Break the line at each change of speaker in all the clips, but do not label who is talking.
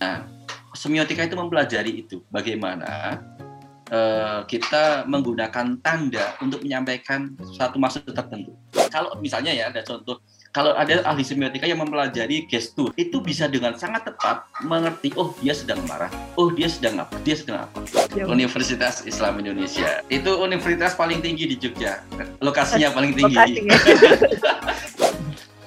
Nah, semiotika itu mempelajari itu bagaimana uh, kita menggunakan tanda untuk menyampaikan suatu maksud tertentu. Kalau misalnya ya ada contoh kalau ada ahli semiotika yang mempelajari gestur itu bisa dengan sangat tepat mengerti oh dia sedang marah oh dia sedang apa dia sedang apa. Ya. Universitas Islam Indonesia. Itu universitas paling tinggi di Jogja. Lokasinya paling tinggi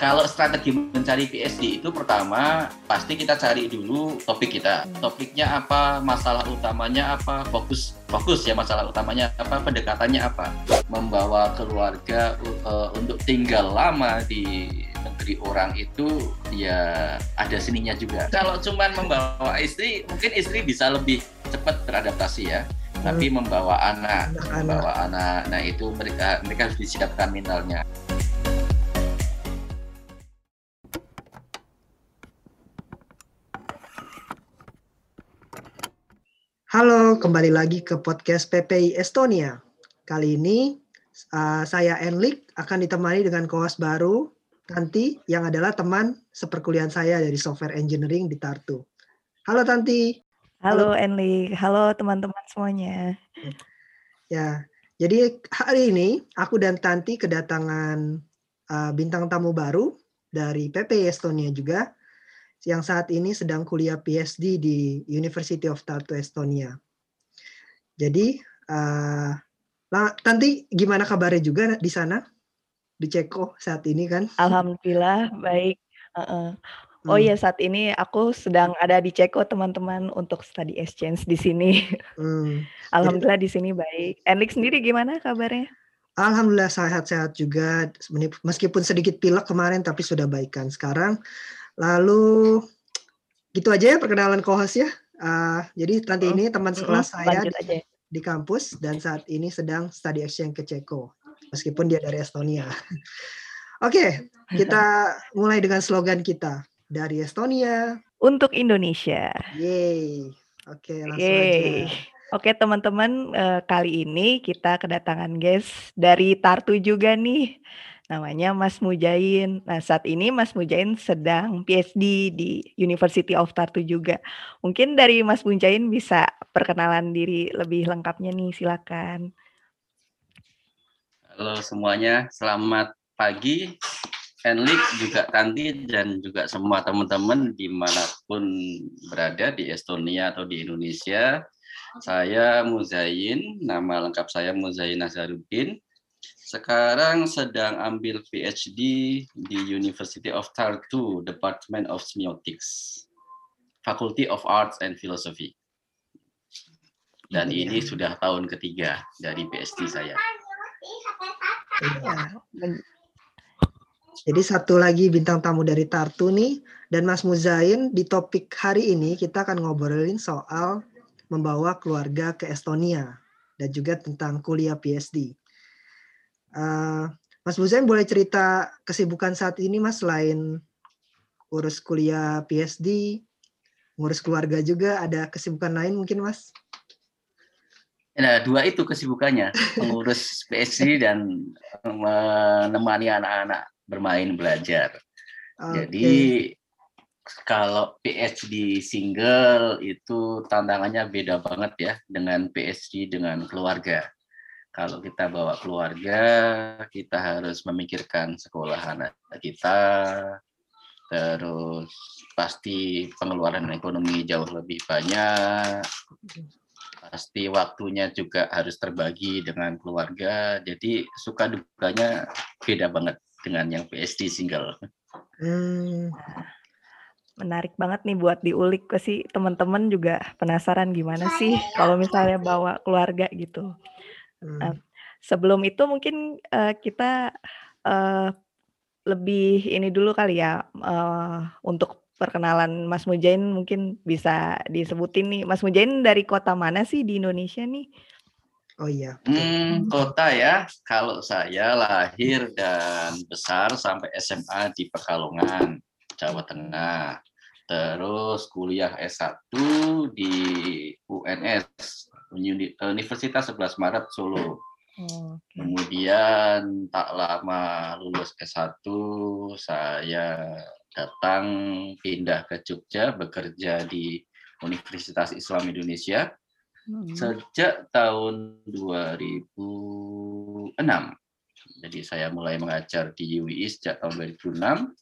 kalau strategi mencari PhD itu pertama pasti kita cari dulu topik kita. Hmm. Topiknya apa, masalah utamanya apa, fokus fokus ya masalah utamanya apa, pendekatannya apa. Membawa keluarga uh, untuk tinggal lama di negeri orang itu ya ada seninya juga. Kalau cuma membawa istri, mungkin istri bisa lebih cepat beradaptasi ya. Hmm. Tapi membawa anak, anak, membawa anak, nah itu mereka mereka harus disiapkan mentalnya.
Halo, kembali lagi ke podcast PPI Estonia. Kali ini uh, saya Enlik akan ditemani dengan koas baru Tanti yang adalah teman seperkuliahan saya dari Software Engineering di Tartu. Halo Tanti.
Halo, Halo. Enlik. Halo teman-teman semuanya.
Ya, jadi hari ini aku dan Tanti kedatangan uh, bintang tamu baru dari PPI Estonia juga yang saat ini sedang kuliah PhD di University of Tartu Estonia. Jadi, uh, nanti gimana kabarnya juga di sana di Ceko saat ini kan?
Alhamdulillah baik. Uh -uh. Oh iya saat ini aku sedang ada di Ceko teman-teman untuk study exchange di sini. Hmm. Alhamdulillah di sini baik. Enlik sendiri gimana kabarnya?
Alhamdulillah sehat-sehat juga meskipun sedikit pilek kemarin tapi sudah baikan sekarang. Lalu gitu aja ya perkenalan kohos ya. Uh, jadi nanti oh, ini teman sekelas saya di, di kampus dan saat ini sedang study exchange ke Ceko meskipun dia dari Estonia. Oke, okay, kita mulai dengan slogan kita dari Estonia
untuk Indonesia.
Yeay. Oke, okay, langsung
Yeay. aja. Oke teman-teman, uh, kali ini kita kedatangan guys dari Tartu juga nih namanya Mas Mujain. Nah, saat ini Mas Mujain sedang PhD di University of Tartu juga. Mungkin dari Mas Mujain bisa perkenalan diri lebih lengkapnya nih, silakan.
Halo semuanya, selamat pagi. Enlik juga Tanti dan juga semua teman-teman di mana pun berada di Estonia atau di Indonesia. Saya Muzain, nama lengkap saya Muzain Nazarudin sekarang sedang ambil PhD di University of Tartu, Department of Semiotics, Faculty of Arts and Philosophy. Dan iya. ini sudah tahun ketiga dari PhD saya.
Iya. Jadi satu lagi bintang tamu dari Tartu nih, dan Mas Muzain di topik hari ini kita akan ngobrolin soal membawa keluarga ke Estonia dan juga tentang kuliah PhD. Uh, Mas Buzain boleh cerita kesibukan saat ini Mas selain urus kuliah PhD, ngurus keluarga juga, ada kesibukan lain mungkin Mas?
Nah, dua itu kesibukannya, mengurus PhD dan menemani anak-anak bermain belajar. Okay. Jadi kalau PhD single itu tantangannya beda banget ya dengan PhD dengan keluarga kalau kita bawa keluarga, kita harus memikirkan sekolah anak kita, terus pasti pengeluaran ekonomi jauh lebih banyak, pasti waktunya juga harus terbagi dengan keluarga, jadi suka dukanya beda banget dengan yang PSD single. Hmm.
Menarik banget nih buat diulik ke sih teman-teman juga penasaran gimana sih kalau misalnya bawa keluarga gitu. Nah, sebelum itu mungkin, uh, kita, uh, lebih ini dulu kali ya, uh, untuk perkenalan Mas Mujain mungkin bisa disebutin nih, Mas Mujain dari kota mana sih di Indonesia nih?
Oh iya,
Hmm, kota ya, kalau saya lahir dan besar sampai SMA di Pekalongan, Jawa Tengah. Terus kuliah S1 di UNS, Universitas 11 Maret Solo. Oh, okay. Kemudian tak lama lulus S1 saya datang pindah ke Jogja bekerja di Universitas Islam Indonesia hmm. sejak tahun 2006. Jadi saya mulai mengajar di UII sejak tahun 2006.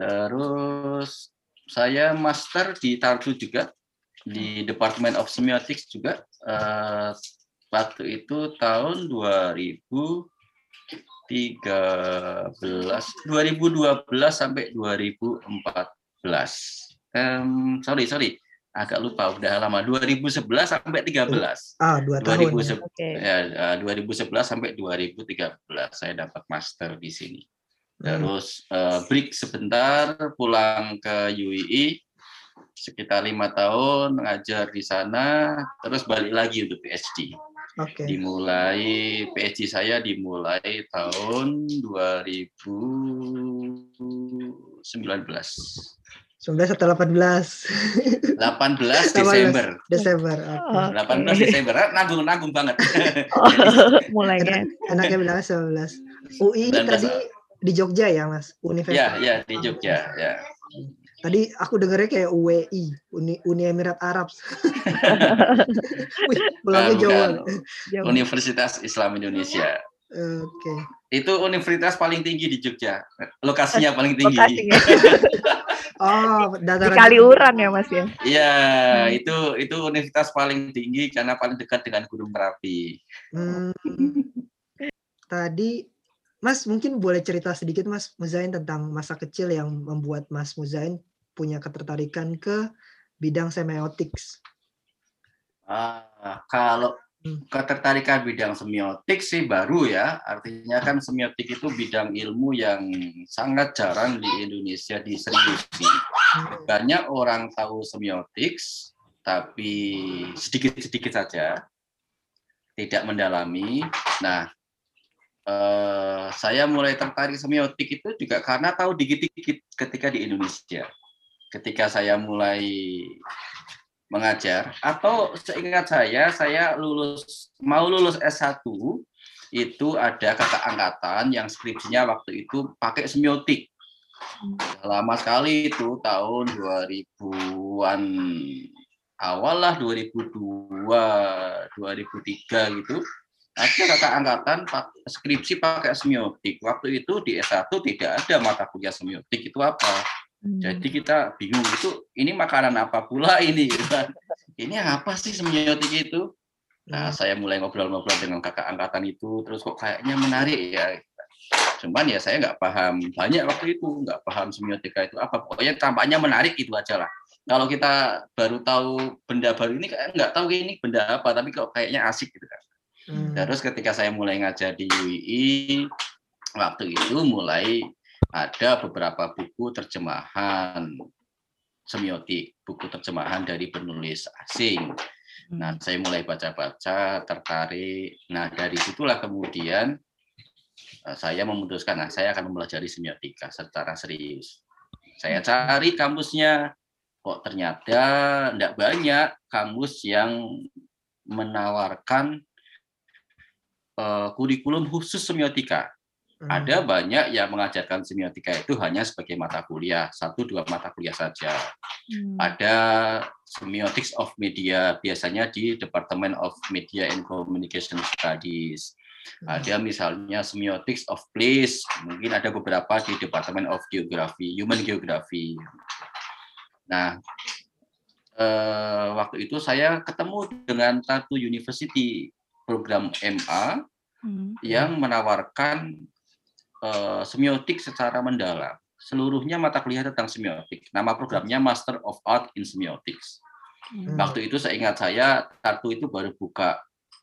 Terus saya master di Tartu juga di Department of Semiotics juga. Uh, waktu itu tahun 2000 2013 2012 sampai 2014 um, sorry sorry agak lupa udah lama. 2011 sampai 13
ah dua tahun
2011 ya, 2011 sampai 2013 saya dapat master di sini. Hmm. terus uh, break sebentar pulang ke UII sekitar lima tahun ngajar di sana terus balik lagi untuk PhD Okay. Dimulai PhD saya dimulai tahun 2019.
19 atau 18? 18
Desember.
Desember.
Okay. 18 Desember. Nanggung-nanggung banget.
Oh, mulai kan.
Anaknya bilang 19. UI tadi di Jogja ya, Mas?
Universitas. Ya, ya di Jogja, ya.
Tadi aku dengarnya kayak UWI, Uni, Uni Emirat Arab.
Wih, pulangnya Jawa. Universitas Islam Indonesia.
Oke. Okay.
Itu universitas paling tinggi di Jogja. Lokasinya paling tinggi.
oh,
dataran di Kaliuran ya, Mas ya?
Iya, hmm. itu itu universitas paling tinggi karena paling dekat dengan Gunung Merapi. Hmm.
Tadi Mas mungkin boleh cerita sedikit Mas Muzain tentang masa kecil yang membuat Mas Muzain punya ketertarikan ke bidang semiotik.
Ah, kalau hmm. ketertarikan bidang semiotik sih baru ya. Artinya kan semiotik itu bidang ilmu yang sangat jarang di Indonesia diseriusi. Hmm. Banyak orang tahu semiotik, tapi sedikit-sedikit saja, tidak mendalami. Nah, Eh, saya mulai tertarik semiotik itu juga karena tahu dikit-dikit ketika di Indonesia. Ketika saya mulai mengajar atau seingat saya saya lulus mau lulus S1 itu ada kakak angkatan yang skripsinya waktu itu pakai semiotik. Lama sekali itu tahun 2000-an awal lah 2002 2003 gitu ada kakak angkatan skripsi pakai semiotik. Waktu itu di S1 tidak ada mata kuliah semiotik itu apa. Hmm. Jadi kita bingung itu ini makanan apa pula ini gitu kan. Ini apa sih semiotik itu? Nah, hmm. saya mulai ngobrol-ngobrol dengan kakak angkatan itu terus kok kayaknya menarik ya. Cuman ya saya nggak paham banyak waktu itu, nggak paham semiotika itu apa. Pokoknya tampaknya menarik itu aja lah. Kalau kita baru tahu benda baru ini nggak tahu ini benda apa, tapi kok kayaknya asik gitu kan. Hmm. Terus ketika saya mulai ngajar di UI, waktu itu mulai ada beberapa buku terjemahan semiotik, buku terjemahan dari penulis asing. Nah, hmm. saya mulai baca-baca, tertarik. Nah, dari situlah kemudian eh, saya memutuskan, nah, saya akan mempelajari semiotika secara serius. Saya hmm. cari kamusnya, kok ternyata tidak banyak kamus yang menawarkan uh, kurikulum khusus semiotika. Hmm. Ada banyak yang mengajarkan semiotika itu hanya sebagai mata kuliah, satu dua mata kuliah saja. Hmm. Ada semiotics of media, biasanya di Department of Media and Communication Studies. Hmm. Ada misalnya semiotics of place, mungkin ada beberapa di Department of Geography, Human Geography. Nah, eh, waktu itu saya ketemu dengan satu university program MA hmm. yang menawarkan uh, semiotik secara mendalam. Seluruhnya mata kuliah tentang semiotik. Nama programnya Master of Art in Semiotics. Hmm. Waktu itu saya ingat saya kartu itu baru buka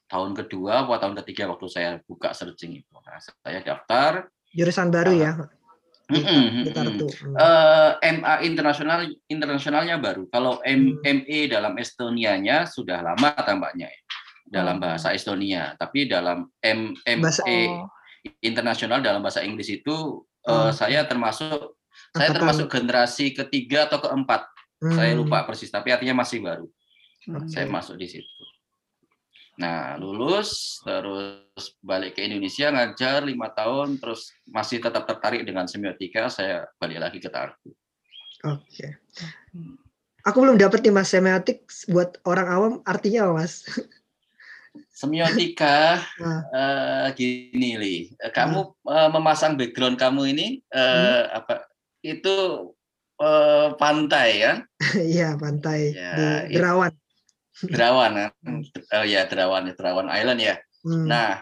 tahun kedua atau tahun ketiga waktu saya buka searching itu. Nah, saya daftar.
Jurusan baru uh, ya.
Mm -mm, mm -mm. Uh, MA internasional internasionalnya baru. Kalau M, ME hmm. dalam Estonianya sudah lama tampaknya ya dalam bahasa Estonia, tapi dalam M ME internasional dalam bahasa Inggris itu oh. uh, saya termasuk saya termasuk generasi ketiga atau keempat. Hmm. Saya lupa persis, tapi artinya masih baru. Hmm. Saya masuk di situ. Nah, lulus terus balik ke Indonesia ngajar lima tahun, terus masih tetap tertarik dengan semiotika, saya balik lagi ke Tartu.
Oke. Aku belum dapat nih Mas semiotik buat orang awam artinya apa Mas?
Semiotika uh, gini Li, kamu uh, memasang background kamu ini uh, hmm. apa itu uh, pantai ya?
Iya, pantai ya, di Derawan.
Derawan, ya. oh ya Derawan, Derawan Island ya. Hmm. Nah,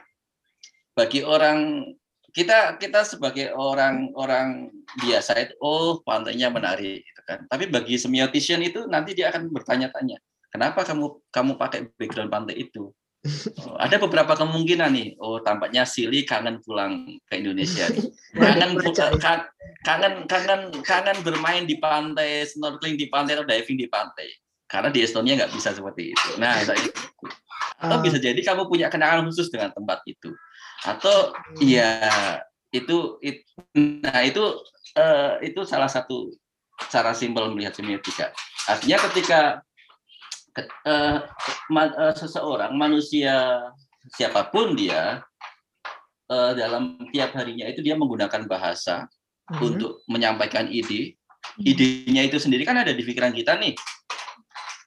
bagi orang kita kita sebagai orang-orang biasa itu, oh pantainya menarik, gitu kan. Tapi bagi semiotician itu nanti dia akan bertanya-tanya, kenapa kamu kamu pakai background pantai itu? Oh, ada beberapa kemungkinan nih. Oh, tampaknya Sili kangen pulang ke Indonesia nih. Kangen kangen kangen kangen bermain di pantai, snorkeling di pantai atau diving di pantai karena di Estonia nggak bisa seperti itu. Nah, atau bisa jadi kamu punya kenangan khusus dengan tempat itu, atau ya itu, itu nah itu uh, itu salah satu cara simpel melihat semiotika. Artinya ketika uh, ma, uh, seseorang manusia siapa pun dia uh, dalam tiap harinya itu dia menggunakan bahasa hmm. untuk menyampaikan ide. Hmm. Idenya itu sendiri kan ada di pikiran kita nih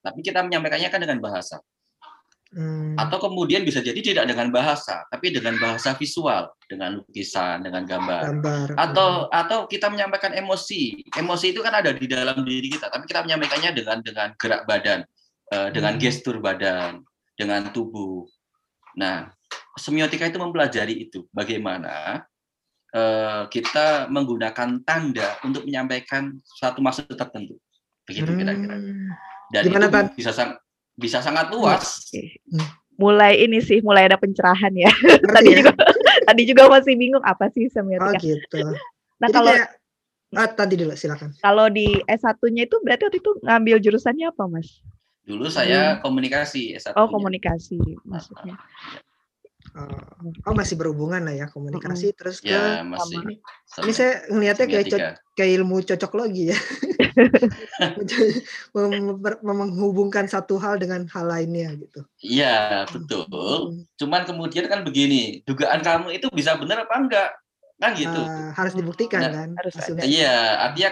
tapi kita menyampaikannya kan dengan bahasa. Hmm. Atau kemudian bisa jadi tidak dengan bahasa, tapi dengan bahasa visual, dengan lukisan, dengan gambar. gambar. Atau atau kita menyampaikan emosi. Emosi itu kan ada di dalam diri kita, tapi kita menyampaikannya dengan dengan gerak badan, uh, dengan hmm. gestur badan, dengan tubuh. Nah, semiotika itu mempelajari itu, bagaimana uh, kita menggunakan tanda untuk menyampaikan satu maksud tertentu. Begitu kira-kira. Hmm. Dan Gimana, itu bisa sang, bisa sangat luas.
Hmm. Mulai ini sih, mulai ada pencerahan ya. tadi ya? juga tadi juga masih bingung apa sih semiotika.
Oh gitu. Nah, Jadi kalau kayak, ah, tadi dulu silakan.
Kalau di S1-nya itu berarti waktu itu ngambil jurusannya apa, Mas?
Dulu saya hmm. komunikasi S1.
Oh, komunikasi maksudnya.
Oh, oh masih berhubungan lah ya komunikasi hmm. terus ya, ke masih. Ini, ini saya ngelihatnya kayak kayak ilmu cocok logi ya. menghubungkan satu hal dengan hal lainnya gitu.
Iya, betul. Hmm. Cuman kemudian kan begini, dugaan kamu itu bisa benar apa enggak? Kan gitu. Uh,
harus dibuktikan nah, kan
hasilnya. Iya, artinya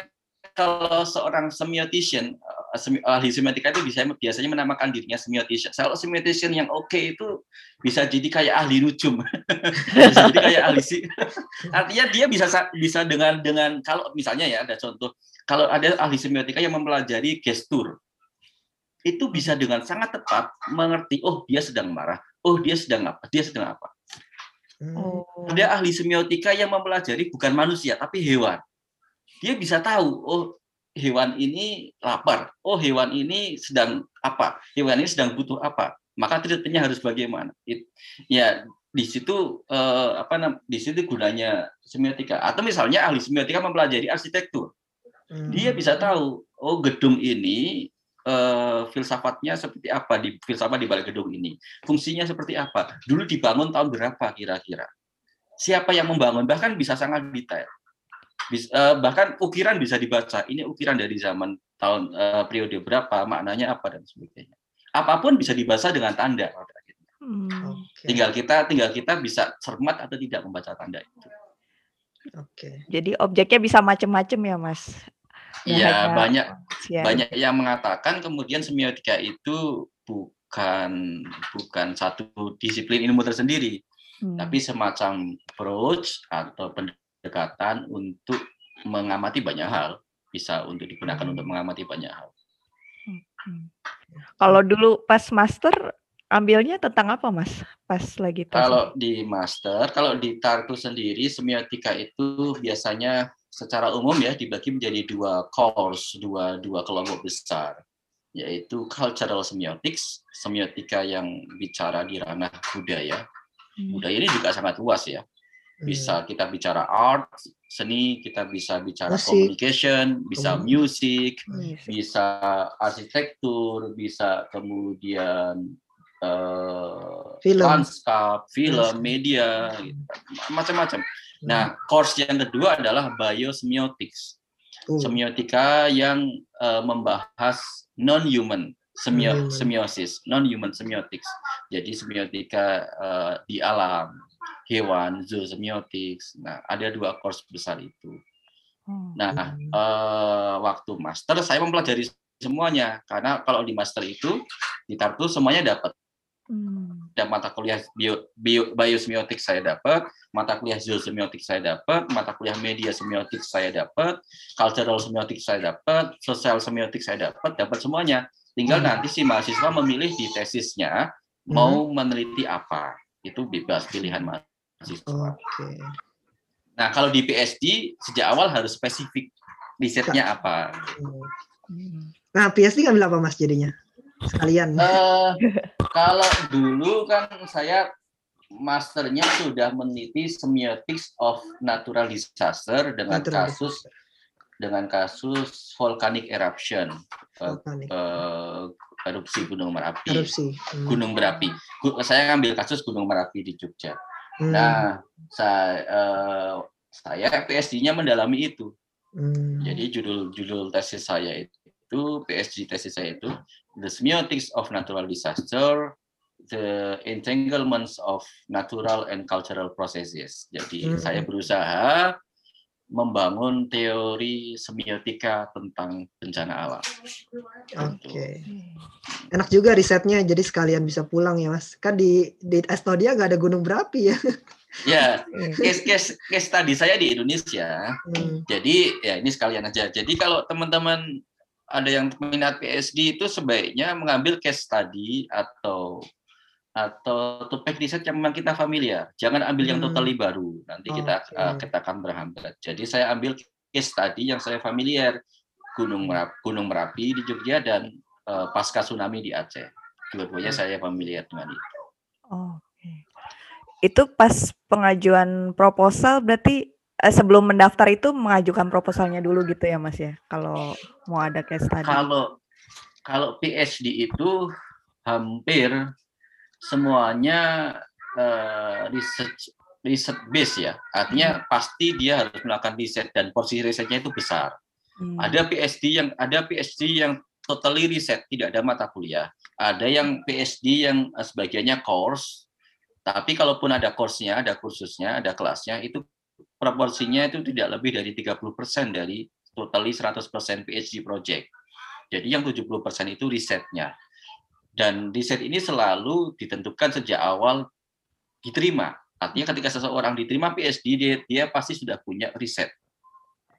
kalau seorang semiotician, ahli semiotika itu bisa biasanya menamakan dirinya semioticien. Kalau semioticien yang oke okay itu bisa jadi kayak ahli nujum, bisa jadi kayak ahli sih. Artinya dia bisa bisa dengan dengan kalau misalnya ya ada contoh, kalau ada ahli semiotika yang mempelajari gestur, itu bisa dengan sangat tepat mengerti, oh dia sedang marah, oh dia sedang apa, dia sedang apa. Oh. Ada ahli semiotika yang mempelajari bukan manusia tapi hewan dia bisa tahu oh hewan ini lapar, oh hewan ini sedang apa, hewan ini sedang butuh apa, maka treatmentnya harus bagaimana. It, ya di situ eh, apa di situ gunanya semiotika. Atau misalnya ahli semiotika mempelajari arsitektur, dia bisa hmm. tahu oh gedung ini eh, filsafatnya seperti apa di filsafat di balik gedung ini, fungsinya seperti apa, dulu dibangun tahun berapa kira-kira, siapa yang membangun bahkan bisa sangat detail. Bisa, uh, bahkan ukiran bisa dibaca. Ini ukiran dari zaman tahun uh, periode berapa, maknanya apa dan sebagainya. Apa pun bisa dibaca dengan tanda. Hmm. Okay. Tinggal kita tinggal kita bisa cermat atau tidak membaca tanda itu.
Oke. Okay. Jadi objeknya bisa macam-macam ya, Mas.
Iya, banyak ya. banyak yang mengatakan kemudian semiotika itu bukan bukan satu disiplin ilmu tersendiri, hmm. tapi semacam approach atau pendekatan untuk mengamati banyak hal, bisa untuk digunakan untuk mengamati banyak hal.
Hmm. Kalau dulu pas master ambilnya tentang apa, Mas? Pas lagi
tes. Kalau di master, kalau di Tartu sendiri semiotika itu biasanya secara umum ya dibagi menjadi dua course, dua dua kelompok besar yaitu cultural semiotics, semiotika yang bicara di ranah budaya. Hmm. Budaya ini juga sangat luas ya bisa hmm. kita bicara art seni kita bisa bicara musik. communication bisa music hmm. bisa arsitektur bisa kemudian uh, film. lanskap film media gitu. macam-macam hmm. nah course yang kedua adalah biosemiotics uh. semiotika yang uh, membahas non human semio, semiosis, non-human semiotics. Jadi semiotika uh, di alam, hewan, zoosemiotics. Nah, ada dua course besar itu. Oh, nah, uh, waktu master saya mempelajari semuanya karena kalau di master itu di Tartu semuanya dapat. Hmm. Dan mata kuliah bio, bio, biosemiotik saya dapat, mata kuliah zoosemiotik saya dapat, mata kuliah media semiotik saya dapat, cultural semiotik saya dapat, social semiotik saya dapat, dapat semuanya. Tinggal hmm. nanti si mahasiswa memilih di tesisnya hmm. mau meneliti apa. Itu bebas pilihan mahasiswa. Okay. Nah, kalau di PSD sejak awal harus spesifik risetnya apa.
Nah, PSD ngambil apa Mas jadinya? Sekalian. Uh,
kalau dulu kan saya masternya sudah meneliti semiotics of natural disaster dengan natural kasus dengan kasus volcanic eruption. Eh, volcanic. Uh, erupsi Gunung Merapi. Erupsi. Hmm. Gunung Merapi. Saya ngambil kasus Gunung Merapi di Jogja. Hmm. Nah, saya uh, saya PSD-nya mendalami itu. Hmm. Jadi judul-judul tesis saya itu PSG tesis saya itu The Semiotics of Natural Disaster, The Entanglements of Natural and Cultural Processes. Jadi hmm. saya berusaha membangun teori semiotika tentang bencana alam.
Oke. Okay. Enak juga risetnya, jadi sekalian bisa pulang ya mas. Kan di di Estonia nggak ada gunung berapi ya.
Ya, case case case tadi saya di Indonesia. Hmm. Jadi ya ini sekalian aja. Jadi kalau teman-teman ada yang minat PSD itu sebaiknya mengambil case study atau atau topik riset yang memang kita familiar. Jangan ambil yang hmm. totally baru. Nanti kita okay. uh, kita akan berhambat. Jadi saya ambil case study yang saya familiar. Gunung Merapi, Gunung Merapi di Jogja dan uh, pasca tsunami di Aceh. Dua-duanya hmm. saya familiar dengan itu.
Oh, okay. Itu pas pengajuan proposal berarti eh, sebelum mendaftar itu mengajukan proposalnya dulu gitu ya Mas ya. Kalau mau ada case study.
Kalau kalau PhD itu hampir semuanya uh, research riset base ya. Artinya hmm. pasti dia harus melakukan riset dan porsi risetnya itu besar. Hmm. Ada PhD yang ada PhD yang totally riset, tidak ada mata kuliah. Ada yang PhD yang eh, sebagiannya course, tapi kalaupun ada course-nya, ada kursusnya, ada kelasnya, itu proporsinya itu tidak lebih dari 30% dari totally 100% PhD project. Jadi yang 70% itu risetnya. Dan riset ini selalu ditentukan sejak awal diterima. Artinya ketika seseorang diterima PhD, dia, dia pasti sudah punya riset.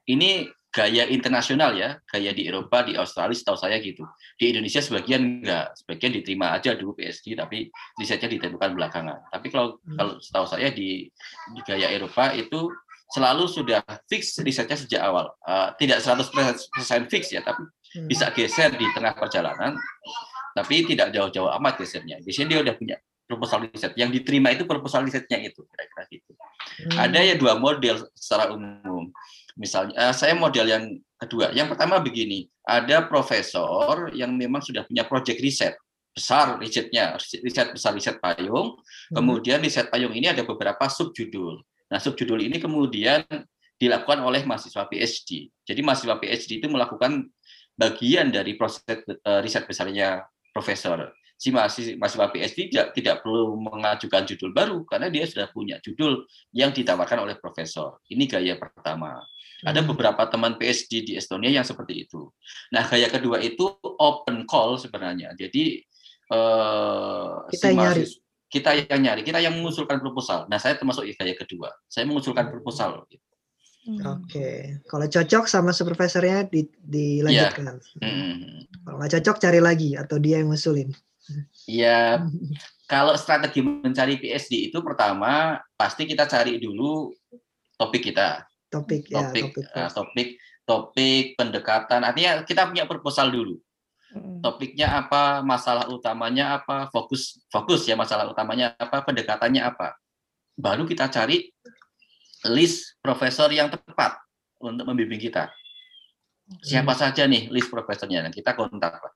Ini gaya internasional ya, gaya di Eropa, di Australia, setahu saya gitu. Di Indonesia sebagian enggak, sebagian diterima aja dulu PhD, tapi risetnya ditentukan belakangan. Tapi kalau hmm. kalau setahu saya di, di gaya Eropa itu selalu sudah fix risetnya sejak awal. Uh, tidak 100% fix ya, tapi hmm. bisa geser di tengah perjalanan tapi tidak jauh-jauh amat gesernya. Biasanya dia udah punya proposal riset. Yang diterima itu proposal risetnya itu, kira-kira gitu. Hmm. Ada ya dua model secara umum. Misalnya, uh, saya model yang kedua. Yang pertama begini, ada profesor yang memang sudah punya project riset besar risetnya, riset besar riset payung. Hmm. Kemudian riset payung ini ada beberapa subjudul. Nah, subjudul ini kemudian dilakukan oleh mahasiswa PhD. Jadi mahasiswa PhD itu melakukan bagian dari proses uh, riset besarnya profesor. Si mahasiswa PhD tidak, tidak perlu mengajukan judul baru karena dia sudah punya judul yang ditawarkan oleh profesor. Ini gaya pertama. Ada hmm. beberapa teman PhD di Estonia yang seperti itu. Nah, gaya kedua itu open call sebenarnya. Jadi eh,
kita si nyari.
kita yang nyari, kita yang mengusulkan proposal. Nah, saya termasuk gaya kedua. Saya mengusulkan proposal.
Gitu. Hmm. Oke, okay. kalau cocok sama supervisornya di, dilanjutkan. Yeah. Hmm. Kalau nggak cocok cari lagi atau dia yang ngusulin.
Iya, kalau strategi mencari PSD itu pertama pasti kita cari dulu topik kita.
Topik, ya, topik,
topik, uh, topik, topik pendekatan. Artinya kita punya proposal dulu. Hmm. Topiknya apa, masalah utamanya apa, fokus, fokus ya masalah utamanya apa, pendekatannya apa. Baru kita cari list profesor yang tepat untuk membimbing kita. Siapa saja nih list profesornya? Dan kita kontak Pak.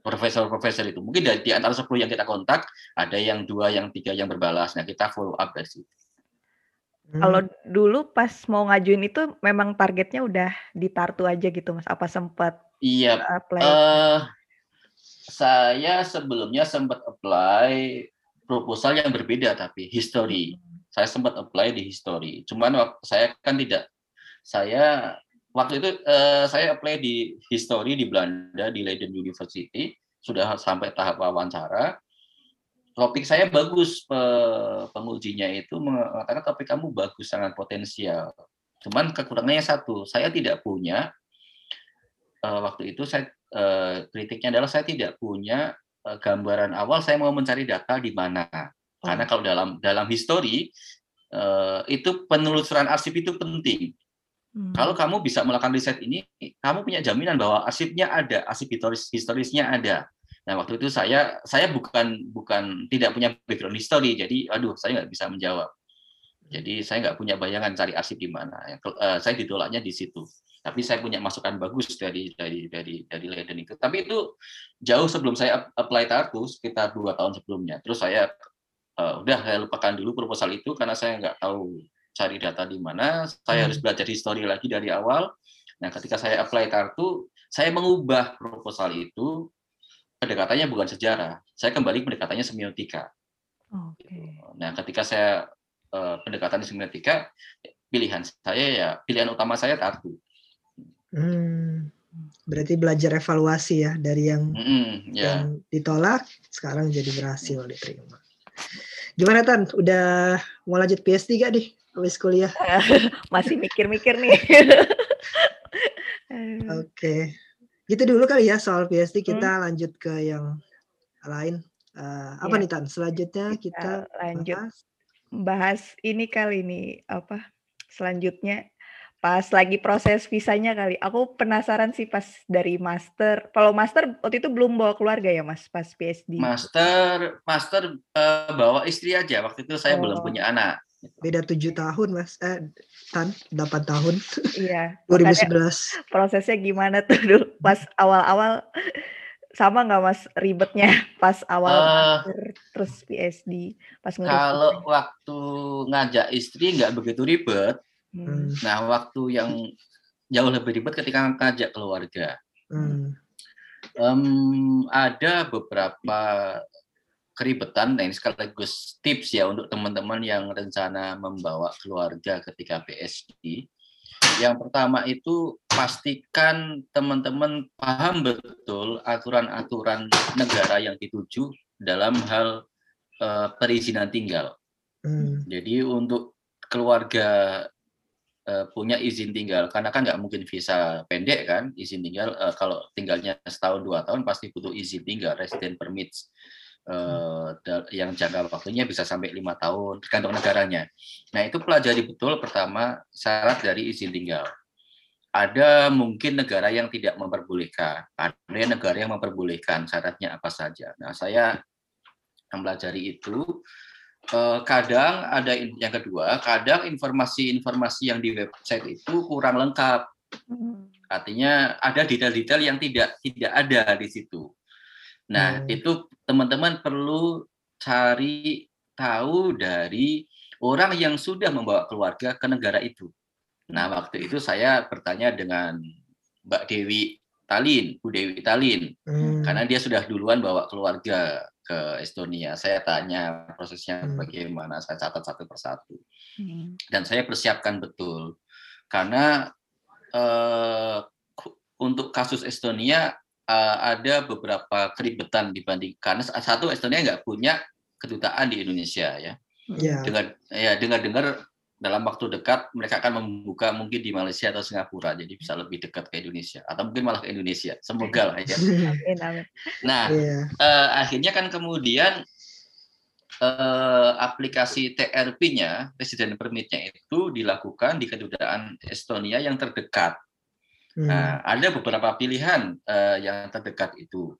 Profesor-profesor itu. Mungkin dari di antara 10 yang kita kontak, ada yang dua, yang tiga yang berbalas. Nah, kita follow up dari situ.
Hmm. Kalau dulu pas mau ngajuin itu memang targetnya udah ditartu aja gitu Mas? Apa sempat
Iya. Uh, saya sebelumnya sempat apply proposal yang berbeda tapi history. Saya sempat apply di history. Cuman saya kan tidak saya waktu itu uh, saya apply di history di Belanda di Leiden University sudah sampai tahap wawancara. Topik saya bagus pengujinya itu mengatakan topik kamu bagus sangat potensial. Cuman kekurangannya satu, saya tidak punya uh, waktu itu saya uh, kritiknya adalah saya tidak punya uh, gambaran awal saya mau mencari data di mana. Oh. Karena kalau dalam dalam histori uh, itu penelusuran arsip itu penting. Hmm. Kalau kamu bisa melakukan riset ini, kamu punya jaminan bahwa arsipnya ada, arsip historis historisnya ada. Nah waktu itu saya saya bukan bukan tidak punya background history, jadi aduh saya nggak bisa menjawab. Jadi saya nggak punya bayangan cari arsip di mana. Saya ditolaknya di situ tapi saya punya masukan bagus dari dari dari dari Leiden itu. Tapi itu jauh sebelum saya apply Tartu sekitar dua tahun sebelumnya. Terus saya uh, udah saya lupakan dulu proposal itu karena saya nggak tahu cari data di mana. Saya hmm. harus belajar histori lagi dari awal. Nah, ketika saya apply Tartu, saya mengubah proposal itu pendekatannya bukan sejarah. Saya kembali pendekatannya semiotika. Okay. Nah, ketika saya uh, pendekatan semiotika, pilihan saya ya pilihan utama saya Tartu.
Hmm, berarti belajar evaluasi ya dari yang mm, yeah. yang ditolak sekarang jadi berhasil diterima. Gimana Tan? Udah mau lanjut PhD gak nih habis kuliah?
Masih mikir-mikir nih.
Oke. Okay. Gitu dulu kali ya soal PhD kita hmm. lanjut ke yang lain. Uh, apa ya. nih Tan? Selanjutnya kita,
kita lanjut bahas. bahas ini kali ini apa? Selanjutnya pas lagi proses visanya kali. Aku penasaran sih pas dari master. Kalau master waktu itu belum bawa keluarga ya mas, pas PhD.
Master, master uh, bawa istri aja. Waktu itu saya oh. belum punya anak.
Beda tujuh tahun mas, eh tan delapan tahun.
Iya.
2011.
Prosesnya gimana tuh dulu pas awal-awal sama nggak mas ribetnya pas awal uh, master terus PhD pas
kalau waktu ngajak istri nggak begitu ribet Hmm. Nah, waktu yang jauh lebih ribet ketika ngajak keluarga. Hmm. Um, ada beberapa keribetan, nah ini sekaligus tips ya untuk teman-teman yang rencana membawa keluarga ketika PSD. Yang pertama itu pastikan teman-teman paham betul aturan-aturan negara yang dituju dalam hal uh, perizinan tinggal. Hmm. Jadi untuk keluarga punya izin tinggal karena kan nggak mungkin visa pendek kan izin tinggal uh, kalau tinggalnya setahun dua tahun pasti butuh izin tinggal resident permit uh, yang jangka waktunya bisa sampai lima tahun tergantung negaranya. Nah itu pelajari betul pertama syarat dari izin tinggal. Ada mungkin negara yang tidak memperbolehkan, ada negara yang memperbolehkan syaratnya apa saja. Nah saya mempelajari itu kadang ada yang kedua, kadang informasi-informasi yang di website itu kurang lengkap. Hmm. Artinya ada detail-detail yang tidak tidak ada di situ. Nah, hmm. itu teman-teman perlu cari tahu dari orang yang sudah membawa keluarga ke negara itu. Nah, waktu itu saya bertanya dengan Mbak Dewi Talin, Bu Dewi Talin, hmm. karena dia sudah duluan bawa keluarga ke Estonia. Saya tanya prosesnya hmm. bagaimana, saya catat satu persatu. Hmm. Dan saya persiapkan betul. Karena uh, untuk kasus Estonia uh, ada beberapa keribetan dibanding karena satu Estonia nggak punya kedutaan di Indonesia ya. Yeah. Dengar ya dengar-dengar dalam waktu dekat mereka akan membuka mungkin di Malaysia atau Singapura jadi bisa lebih dekat ke Indonesia atau mungkin malah ke Indonesia semoga lah ya nah yeah. Iya. uh, akhirnya kan kemudian uh, aplikasi TRP-nya Resident Permit-nya itu dilakukan di kedutaan Estonia yang terdekat hmm. nah ada beberapa pilihan uh, yang terdekat itu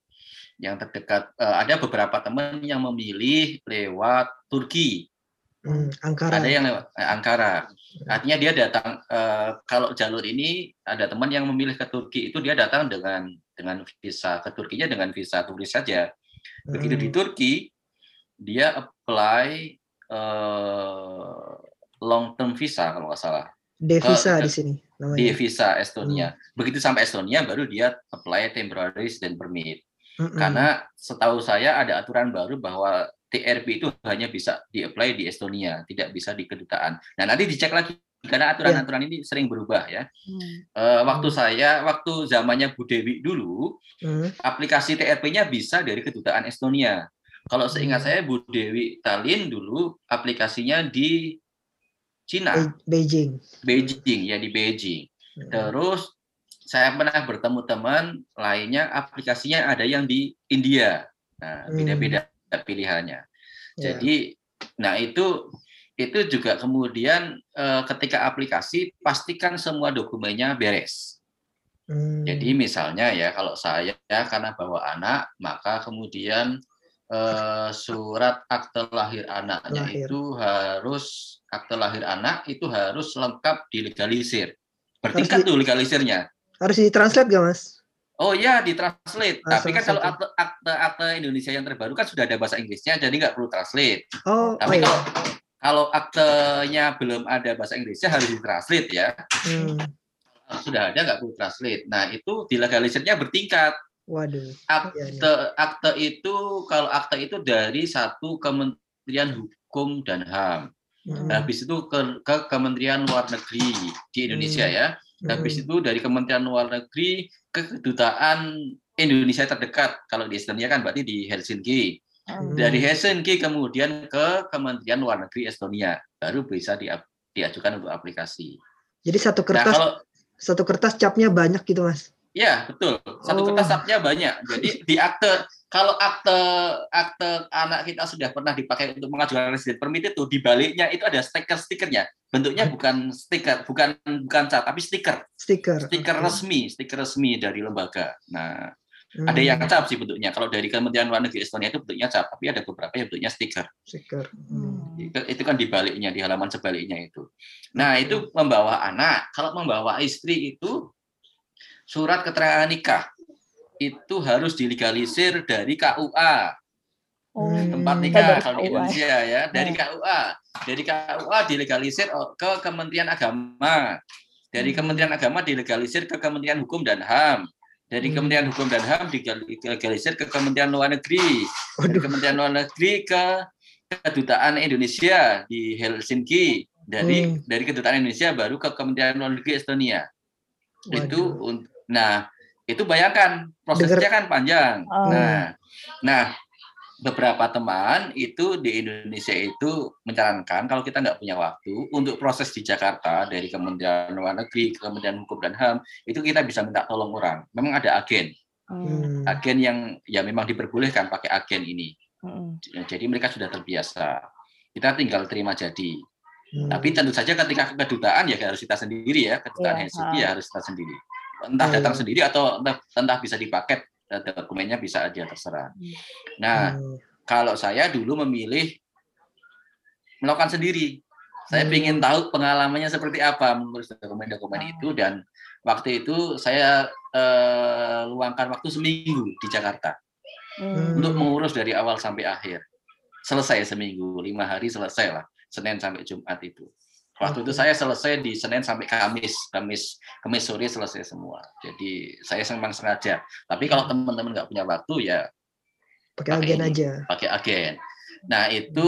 yang terdekat uh, ada beberapa teman yang memilih lewat Turki
Hmm, Angkara.
Ada yang lewat eh, Angkara. Artinya dia datang eh, kalau jalur ini ada teman yang memilih ke Turki itu dia datang dengan dengan visa ke Turkinya dengan visa turis saja. Begitu hmm. di Turki dia apply eh, long term visa kalau nggak salah.
Devisa uh, di sini
namanya. Devisa Estonia. Hmm. Begitu sampai Estonia baru dia apply temporary resident permit. Mm-mm. Karena setahu saya ada aturan baru bahwa TRP itu hanya bisa di-apply di Estonia, tidak bisa di kedutaan. Nah, nanti dicek lagi karena aturan-aturan ini sering berubah ya. Hmm. Uh, waktu hmm. saya, waktu zamannya Bu Dewi dulu, hmm. aplikasi TRP-nya bisa dari kedutaan Estonia. Kalau seingat hmm. saya Bu Dewi Talin dulu aplikasinya di Cina.
Beijing.
Beijing ya di Beijing. Hmm. Terus saya pernah bertemu teman lainnya aplikasinya ada yang di India. Nah, beda-beda. Pilihannya. Yeah. Jadi nah itu itu juga kemudian eh, ketika aplikasi pastikan semua dokumennya beres. Hmm. Jadi misalnya ya kalau saya ya, karena bawa anak maka kemudian eh, surat akte lahir anaknya lahir. itu harus akte lahir anak itu harus lengkap dilegalisir. Bertingkat tuh legalisirnya.
Harus ditranslate gak mas?
Oh iya, ditranslate. Ah, Tapi kan kalau akte, akte akte Indonesia yang terbaru kan sudah ada bahasa Inggrisnya, jadi nggak perlu translate.
Oh,
Tapi
oh,
kalau iya. kalau aktenya belum ada bahasa Inggrisnya harus ditranslate ya. Hmm. Sudah ada nggak perlu translate. Nah itu dilegalisirnya bertingkat.
Waduh.
Akte ya, ya. akte itu kalau akte itu dari satu Kementerian Hukum dan HAM. Hmm. Habis itu ke, ke Kementerian Luar Negeri di Indonesia hmm. ya Habis hmm. itu dari Kementerian Luar Negeri kedutaan Indonesia terdekat. Kalau di Estonia kan berarti di Helsinki. Hmm. Dari Helsinki kemudian ke Kementerian Luar Negeri Estonia baru bisa di, diajukan untuk aplikasi.
Jadi satu nah, kertas nah, kalau, satu kertas capnya banyak gitu mas?
Ya betul. Satu oh. kertas capnya banyak. Jadi di akte kalau akte akte anak kita sudah pernah dipakai untuk mengajukan resident permit itu di baliknya itu ada stiker-stikernya. Bentuknya bukan stiker, bukan bukan cat, tapi stiker.
Stiker.
Stiker okay. resmi, stiker resmi dari lembaga. Nah, hmm. ada yang cap sih bentuknya. Kalau dari Kementerian Luar Negeri Estonia itu bentuknya cap, tapi ada beberapa yang bentuknya stiker.
Stiker. Hmm.
Itu, itu kan di baliknya, di halaman sebaliknya itu. Nah, itu membawa anak. Kalau membawa istri itu surat keterangan nikah itu harus dilegalisir dari KUA. Oh, tempat nikah kalau di Indonesia ya, dari KUA. Dari KUA dilegalisir ke Kementerian Agama. Dari hmm. Kementerian Agama dilegalisir ke Kementerian Hukum dan HAM. Dari hmm. Kementerian Hukum dan HAM dilegalisir ke Kementerian Luar Negeri. Dari Kementerian Luar Negeri ke Kedutaan Indonesia di Helsinki. Dari hmm. dari Kedutaan Indonesia baru ke Kementerian Luar Negeri Estonia. Waduh. Itu nah itu bayangkan prosesnya kan panjang. Oh. Nah, nah beberapa teman itu di Indonesia itu menyarankan kalau kita nggak punya waktu untuk proses di Jakarta dari Kementerian Luar Negeri ke Kementerian Hukum dan HAM itu kita bisa minta tolong orang. Memang ada agen, hmm. agen yang ya memang diperbolehkan pakai agen ini. Hmm. Jadi mereka sudah terbiasa. Kita tinggal terima jadi. Hmm. Tapi tentu saja ketika kedutaan ya harus kita sendiri ya, kedutaan yeah. Helsinki ya harus kita sendiri entah hmm. datang sendiri atau entah, entah bisa dipaket eh, dokumennya bisa aja terserah. Hmm. Nah, hmm. kalau saya dulu memilih melakukan sendiri. Saya hmm. ingin tahu pengalamannya seperti apa mengurus dokumen-dokumen itu dan waktu itu saya uh, luangkan waktu seminggu di Jakarta hmm. untuk mengurus dari awal sampai akhir. Selesai seminggu, lima hari selesai lah, Senin sampai Jumat itu. Waktu itu saya selesai di Senin sampai Kamis, Kamis, Kamis sore selesai semua. Jadi saya memang sengaja. Tapi kalau teman-teman nggak punya waktu ya
pakai agen ini, aja.
Pakai agen. Nah itu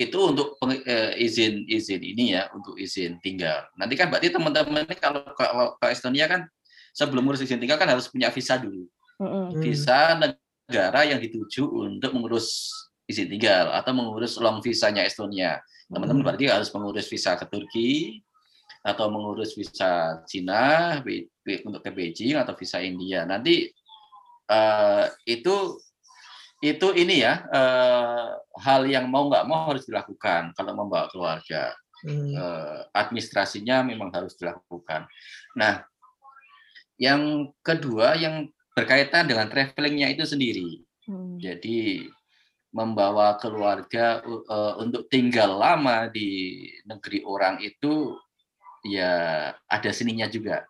itu untuk eh, izin izin ini ya untuk izin tinggal. Nanti kan berarti teman-teman ini kalau ke, Estonia kan sebelum ngurus izin tinggal kan harus punya visa dulu. Mm. Visa negara yang dituju untuk mengurus izin tinggal atau mengurus long visanya Estonia. Teman-teman berarti harus mengurus visa ke Turki atau mengurus visa Cina untuk ke Beijing atau visa India. Nanti uh, itu itu ini ya uh, hal yang mau nggak mau harus dilakukan kalau membawa keluarga. Hmm. Uh, administrasinya memang harus dilakukan. Nah, yang kedua yang berkaitan dengan travelingnya itu sendiri. Hmm. Jadi membawa keluarga uh, untuk tinggal lama di negeri orang itu ya ada seninya juga.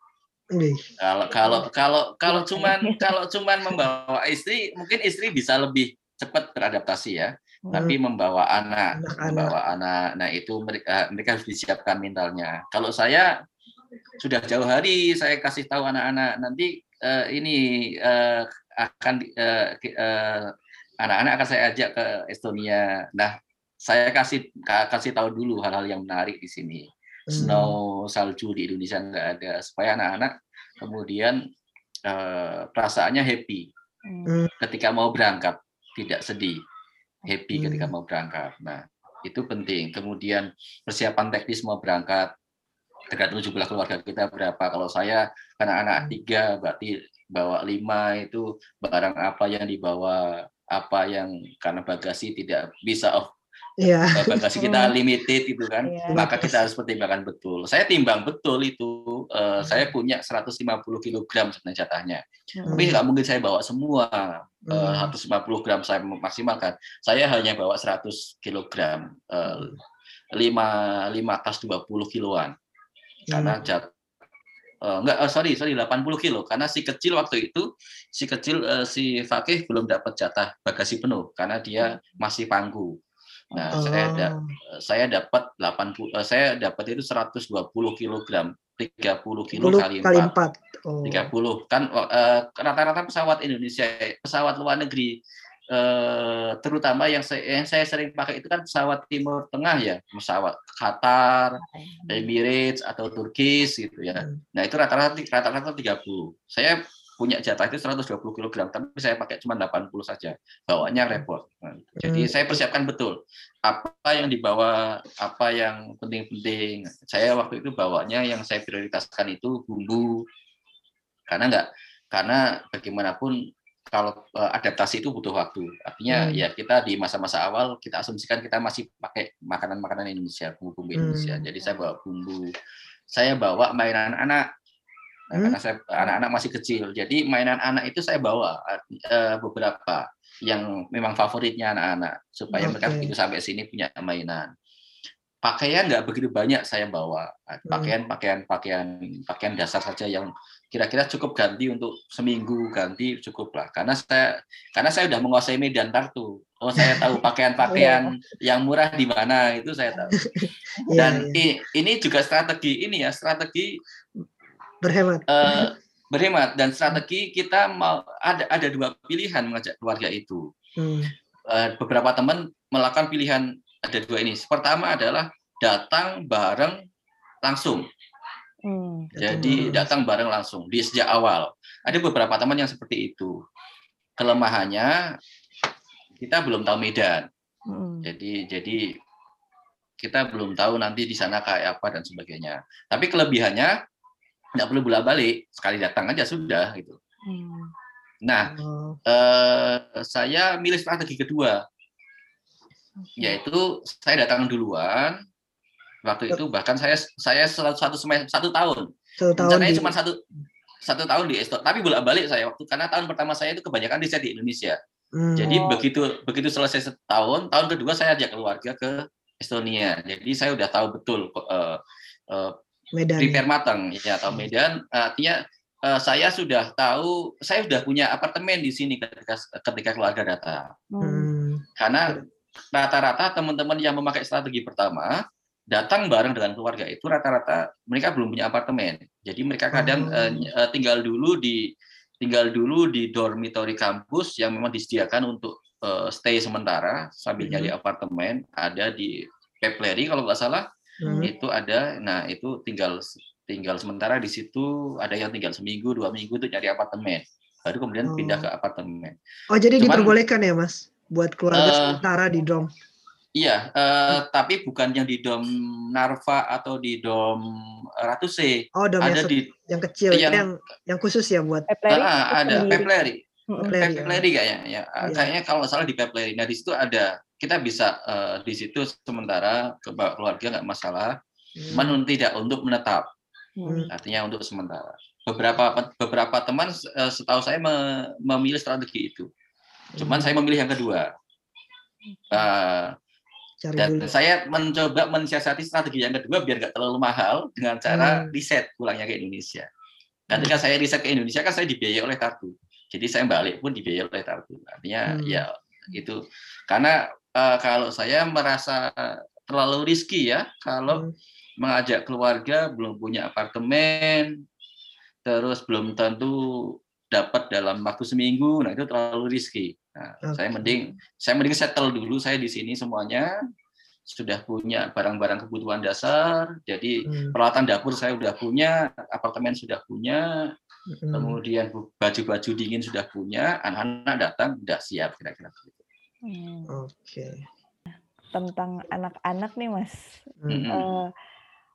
Kalau kalau kalau kalau cuman kalau cuman membawa istri mungkin istri bisa lebih cepat beradaptasi ya. Hmm. Tapi membawa anak, anak, membawa anak, nah itu mereka mereka harus disiapkan mentalnya. Kalau saya sudah jauh hari saya kasih tahu anak-anak nanti uh, ini uh, akan uh, anak-anak akan saya ajak ke Estonia. Nah, saya kasih kasih tahu dulu hal-hal yang menarik di sini. Hmm. Snow, salju di Indonesia nggak ada, supaya anak-anak kemudian uh, perasaannya happy hmm. ketika mau berangkat, tidak sedih, happy hmm. ketika mau berangkat. Nah, itu penting. Kemudian persiapan teknis mau berangkat, tergantung jumlah keluarga kita berapa. Kalau saya karena anak hmm. tiga, berarti bawa lima itu barang apa yang dibawa apa yang karena bagasi tidak bisa off yeah. bagasi kita limited itu kan yeah. maka kita harus pertimbangkan betul saya timbang betul itu uh, hmm. saya punya 150 kg sebenarnya jatahnya hmm. tapi nggak mungkin saya bawa semua uh, 150 gram saya maksimalkan saya hanya bawa 100 kg uh, 5 5 tas 20 kiloan karena hmm. jat, uh, enggak oh, sorry sorry 80 kilo karena si kecil waktu itu si kecil uh, si Fakih belum dapat jatah bagasi penuh karena dia masih pangku. Nah, oh. saya da saya dapat 80 uh, saya dapat itu 120 kilogram 30 kilo kali 4. Kali 4. Oh. 30 kan rata-rata uh, pesawat Indonesia pesawat luar negeri eh, terutama yang saya, yang saya sering pakai itu kan pesawat Timur Tengah ya, pesawat Qatar, Emirates atau Turkish gitu ya. Hmm. Nah itu rata-rata rata-rata 30. Saya punya jatah itu 120 kg, tapi saya pakai cuma 80 saja. Bawanya repot. Nah, jadi hmm. saya persiapkan betul apa yang dibawa, apa yang penting-penting. Saya waktu itu bawanya yang saya prioritaskan itu bumbu. Karena enggak karena bagaimanapun kalau uh, adaptasi itu butuh waktu. Artinya hmm. ya kita di masa-masa awal kita asumsikan kita masih pakai makanan-makanan Indonesia, bumbu-bumbu hmm. Indonesia. Jadi saya bawa bumbu, saya bawa mainan anak. Nah, hmm. karena saya anak-anak masih kecil. Jadi mainan anak itu saya bawa uh, beberapa yang memang favoritnya anak-anak supaya okay. mereka begitu sampai sini punya mainan pakaian nggak begitu banyak saya bawa hmm. pakaian pakaian pakaian pakaian dasar saja yang kira-kira cukup ganti untuk seminggu ganti cukup lah karena saya karena saya udah menguasai Medan Tartu oh saya tahu pakaian-pakaian iya. yang murah di mana itu saya tahu iya, dan iya. ini juga strategi ini ya strategi
berhemat uh,
berhemat dan strategi kita mau ada ada dua pilihan mengajak keluarga itu hmm. uh, beberapa teman melakukan pilihan ada dua ini. Pertama adalah datang bareng langsung. Hmm, Jadi datang bareng langsung di sejak awal. Ada beberapa teman yang seperti itu. Kelemahannya kita belum tahu Medan. Hmm. Jadi jadi kita belum tahu nanti di sana kayak apa dan sebagainya. Tapi kelebihannya nggak perlu bolak balik, sekali datang aja sudah gitu. Hmm. Nah, oh. eh, saya milih strategi kedua yaitu saya datang duluan waktu itu bahkan saya saya satu semester satu tahun. Satu tahun di... cuma satu satu tahun di Estonia tapi bolak balik saya waktu karena tahun pertama saya itu kebanyakan di di Indonesia. Hmm. jadi begitu begitu selesai setahun tahun kedua saya ajak keluarga ke Estonia. Jadi saya udah tahu betul uh, uh, Medan. Prepare matang ya tahu Medan. Artinya uh, saya sudah tahu saya sudah punya apartemen di sini ketika ketika keluarga datang. Hmm. karena rata-rata teman-teman yang memakai strategi pertama datang bareng dengan keluarga itu rata-rata mereka belum punya apartemen. Jadi mereka kadang oh. uh, tinggal dulu di tinggal dulu di dormitory kampus yang memang disediakan untuk uh, stay sementara sambil nyari hmm. apartemen. Ada di Pepleri kalau nggak salah hmm. itu ada. Nah itu tinggal tinggal sementara di situ. Ada yang tinggal seminggu dua minggu untuk nyari apartemen. Baru kemudian oh. pindah ke apartemen.
Oh jadi Cuman, diperbolehkan ya mas? buat keluarga uh, sementara di dom.
Iya, uh, tapi bukan yang di dom Narva atau di dom Ratu C.
Oh, dom ada yang, di yang kecil, yang yang, yang khusus ya buat.
Pepleri. Ah, ada Pepleri. Pepleri, Pepleri kayaknya. Ya, ya. kayaknya kalau nggak salah di Pepleri. Nah di situ ada kita bisa uh, di situ sementara ke keluarga nggak masalah, hmm. cuman tidak untuk menetap. Hmm. Artinya untuk sementara. Beberapa beberapa teman uh, setahu saya memilih strategi itu. Cuman saya memilih yang kedua. Uh, dan dulu. saya mencoba mensiasati strategi yang kedua biar nggak terlalu mahal dengan cara hmm. riset pulangnya ke Indonesia. Ketika saya riset ke Indonesia kan saya dibiayai oleh Tartu. Jadi saya balik pun dibiayai oleh Tartu. Artinya hmm. ya itu karena uh, kalau saya merasa terlalu riski ya kalau hmm. mengajak keluarga belum punya apartemen terus belum tentu dapat dalam waktu seminggu, nah itu terlalu risky. Nah, okay. saya mending saya mending settle dulu saya di sini semuanya sudah punya barang-barang kebutuhan dasar, jadi hmm. peralatan dapur saya sudah punya, apartemen sudah punya, hmm. kemudian baju-baju dingin sudah punya, anak-anak datang sudah siap kira-kira begitu.
Hmm. Oke. Okay.
Tentang anak-anak nih mas, hmm. uh,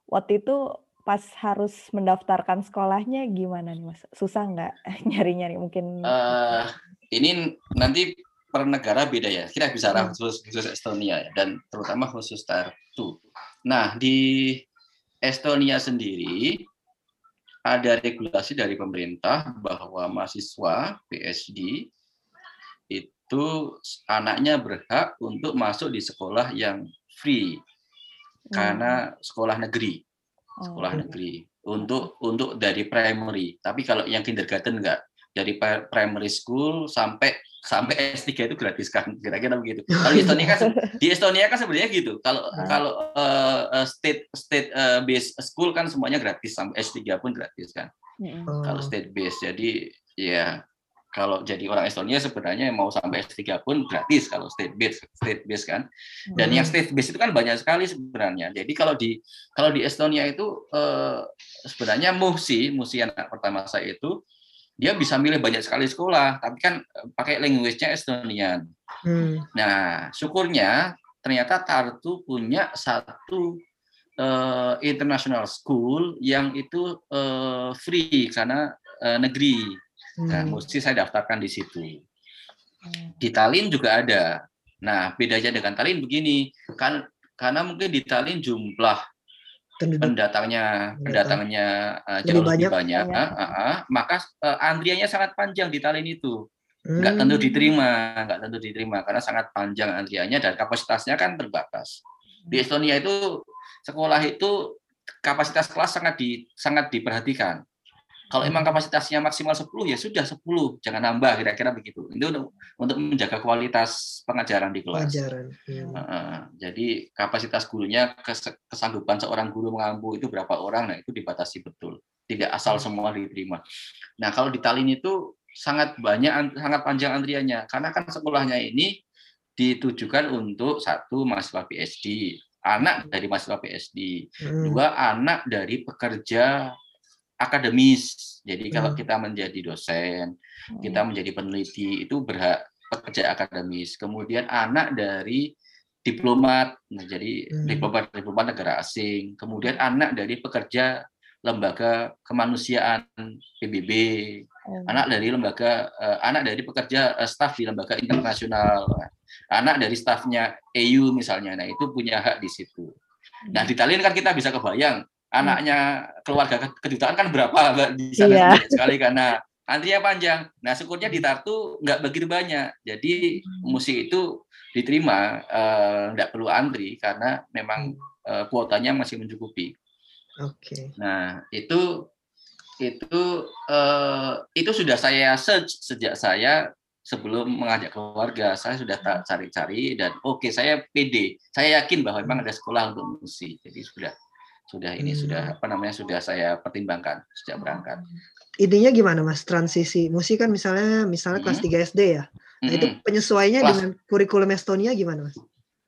waktu itu pas harus mendaftarkan sekolahnya gimana nih mas? Susah nggak nyari-nyari mungkin? Uh,
ini nanti per negara beda ya. Kita bicara hmm. khusus, khusus Estonia ya, dan terutama khusus Tartu. Nah di Estonia sendiri ada regulasi dari pemerintah bahwa mahasiswa PSD itu anaknya berhak untuk masuk di sekolah yang free karena hmm. sekolah negeri sekolah oh. negeri untuk untuk dari primary tapi kalau yang kindergarten enggak dari primary school sampai sampai S3 itu gratis kan kira-kira begitu. Kalau di Estonia kan di Estonia kan sebenarnya gitu. Kalau uh. kalau uh, state state uh, based school kan semuanya gratis sampai S3 pun gratis kan. Uh. Kalau state based jadi ya kalau jadi orang Estonia sebenarnya mau sampai S3 pun gratis kalau state based state based kan. Dan hmm. yang state based itu kan banyak sekali sebenarnya. Jadi kalau di kalau di Estonia itu eh, sebenarnya Musi, Musi anak pertama saya itu dia bisa milih banyak sekali sekolah, tapi kan eh, pakai language-nya Estonian. Hmm. Nah, syukurnya ternyata Tartu punya satu uh, international school yang itu uh, free karena uh, negeri Nah, hmm. mesti saya daftarkan di situ. Hmm. Di Tallinn juga ada. Nah, bedanya dengan Tallinn begini, kan karena mungkin di Tallinn jumlah pendatangnya pendatangnya uh, jauh lebih banyak, banyak. Uh, uh, uh, maka uh, antriannya sangat panjang di Tallinn itu. Nggak tentu hmm. diterima, nggak tentu diterima karena sangat panjang antriannya dan kapasitasnya kan terbatas. Di Estonia itu sekolah itu kapasitas kelas sangat di sangat diperhatikan. Kalau emang kapasitasnya maksimal 10 ya sudah 10, jangan nambah kira-kira begitu. Itu untuk untuk menjaga kualitas pengajaran di kelas. Pengajaran. Ya. Uh, jadi kapasitas gurunya kesanggupan seorang guru mengampu itu berapa orang, nah itu dibatasi betul. Tidak asal hmm. semua diterima. Nah kalau di Tallinn itu sangat banyak, sangat panjang antriannya karena kan sekolahnya ini ditujukan untuk satu mahasiswa PhD, anak dari mahasiswa PhD, hmm. dua anak dari pekerja akademis. Jadi hmm. kalau kita menjadi dosen, hmm. kita menjadi peneliti itu berhak pekerja akademis. Kemudian anak dari diplomat, nah jadi hmm. diplomat diplomat negara asing. Kemudian anak dari pekerja lembaga kemanusiaan PBB, hmm. anak dari lembaga uh, anak dari pekerja uh, staf di lembaga internasional, anak dari stafnya EU misalnya. Nah itu punya hak di situ. Nah di Tallinn kan kita bisa kebayang anaknya keluarga kedutaan kan berapa di sana yeah. sekali karena antrinya panjang. Nah syukurnya di Tartu nggak begitu banyak, jadi hmm. musik itu diterima nggak uh, perlu antri karena memang uh, kuotanya masih mencukupi.
Oke. Okay.
Nah itu itu uh, itu sudah saya search sejak saya sebelum mengajak keluarga saya sudah hmm. cari-cari dan oke okay, saya pede saya yakin bahwa memang ada sekolah untuk musik jadi sudah sudah ini hmm. sudah apa namanya sudah saya pertimbangkan sejak berangkat.
Intinya gimana Mas transisi musik kan misalnya misalnya hmm. kelas 3 SD ya. Nah, hmm. itu penyesuaiannya kelas, dengan kurikulum Estonia gimana Mas?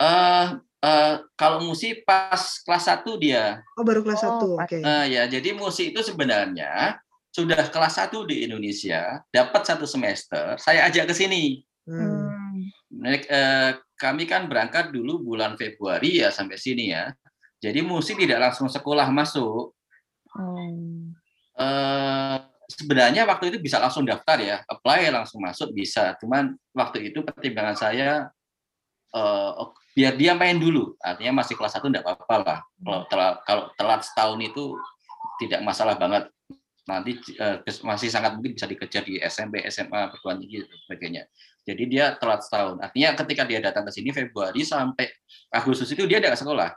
Uh, uh, kalau musik pas kelas 1 dia.
Oh, baru kelas oh, 1. Oke. Okay.
Uh, ya, jadi musik itu sebenarnya sudah kelas 1 di Indonesia, dapat satu semester, saya ajak ke sini. Hmm. Uh, kami kan berangkat dulu bulan Februari ya sampai sini ya. Jadi musik tidak langsung sekolah masuk. Hmm. Uh, sebenarnya waktu itu bisa langsung daftar ya, apply langsung masuk bisa. Cuman waktu itu pertimbangan saya uh, biar dia main dulu. Artinya masih kelas satu tidak apa-apa lah. Kalau telat, kalau telat setahun itu tidak masalah banget. Nanti uh, masih sangat mungkin bisa dikejar di SMP, SMA, perguruan tinggi dan sebagainya. Jadi dia telat setahun. Artinya ketika dia datang ke sini Februari sampai Agustus itu dia tidak sekolah.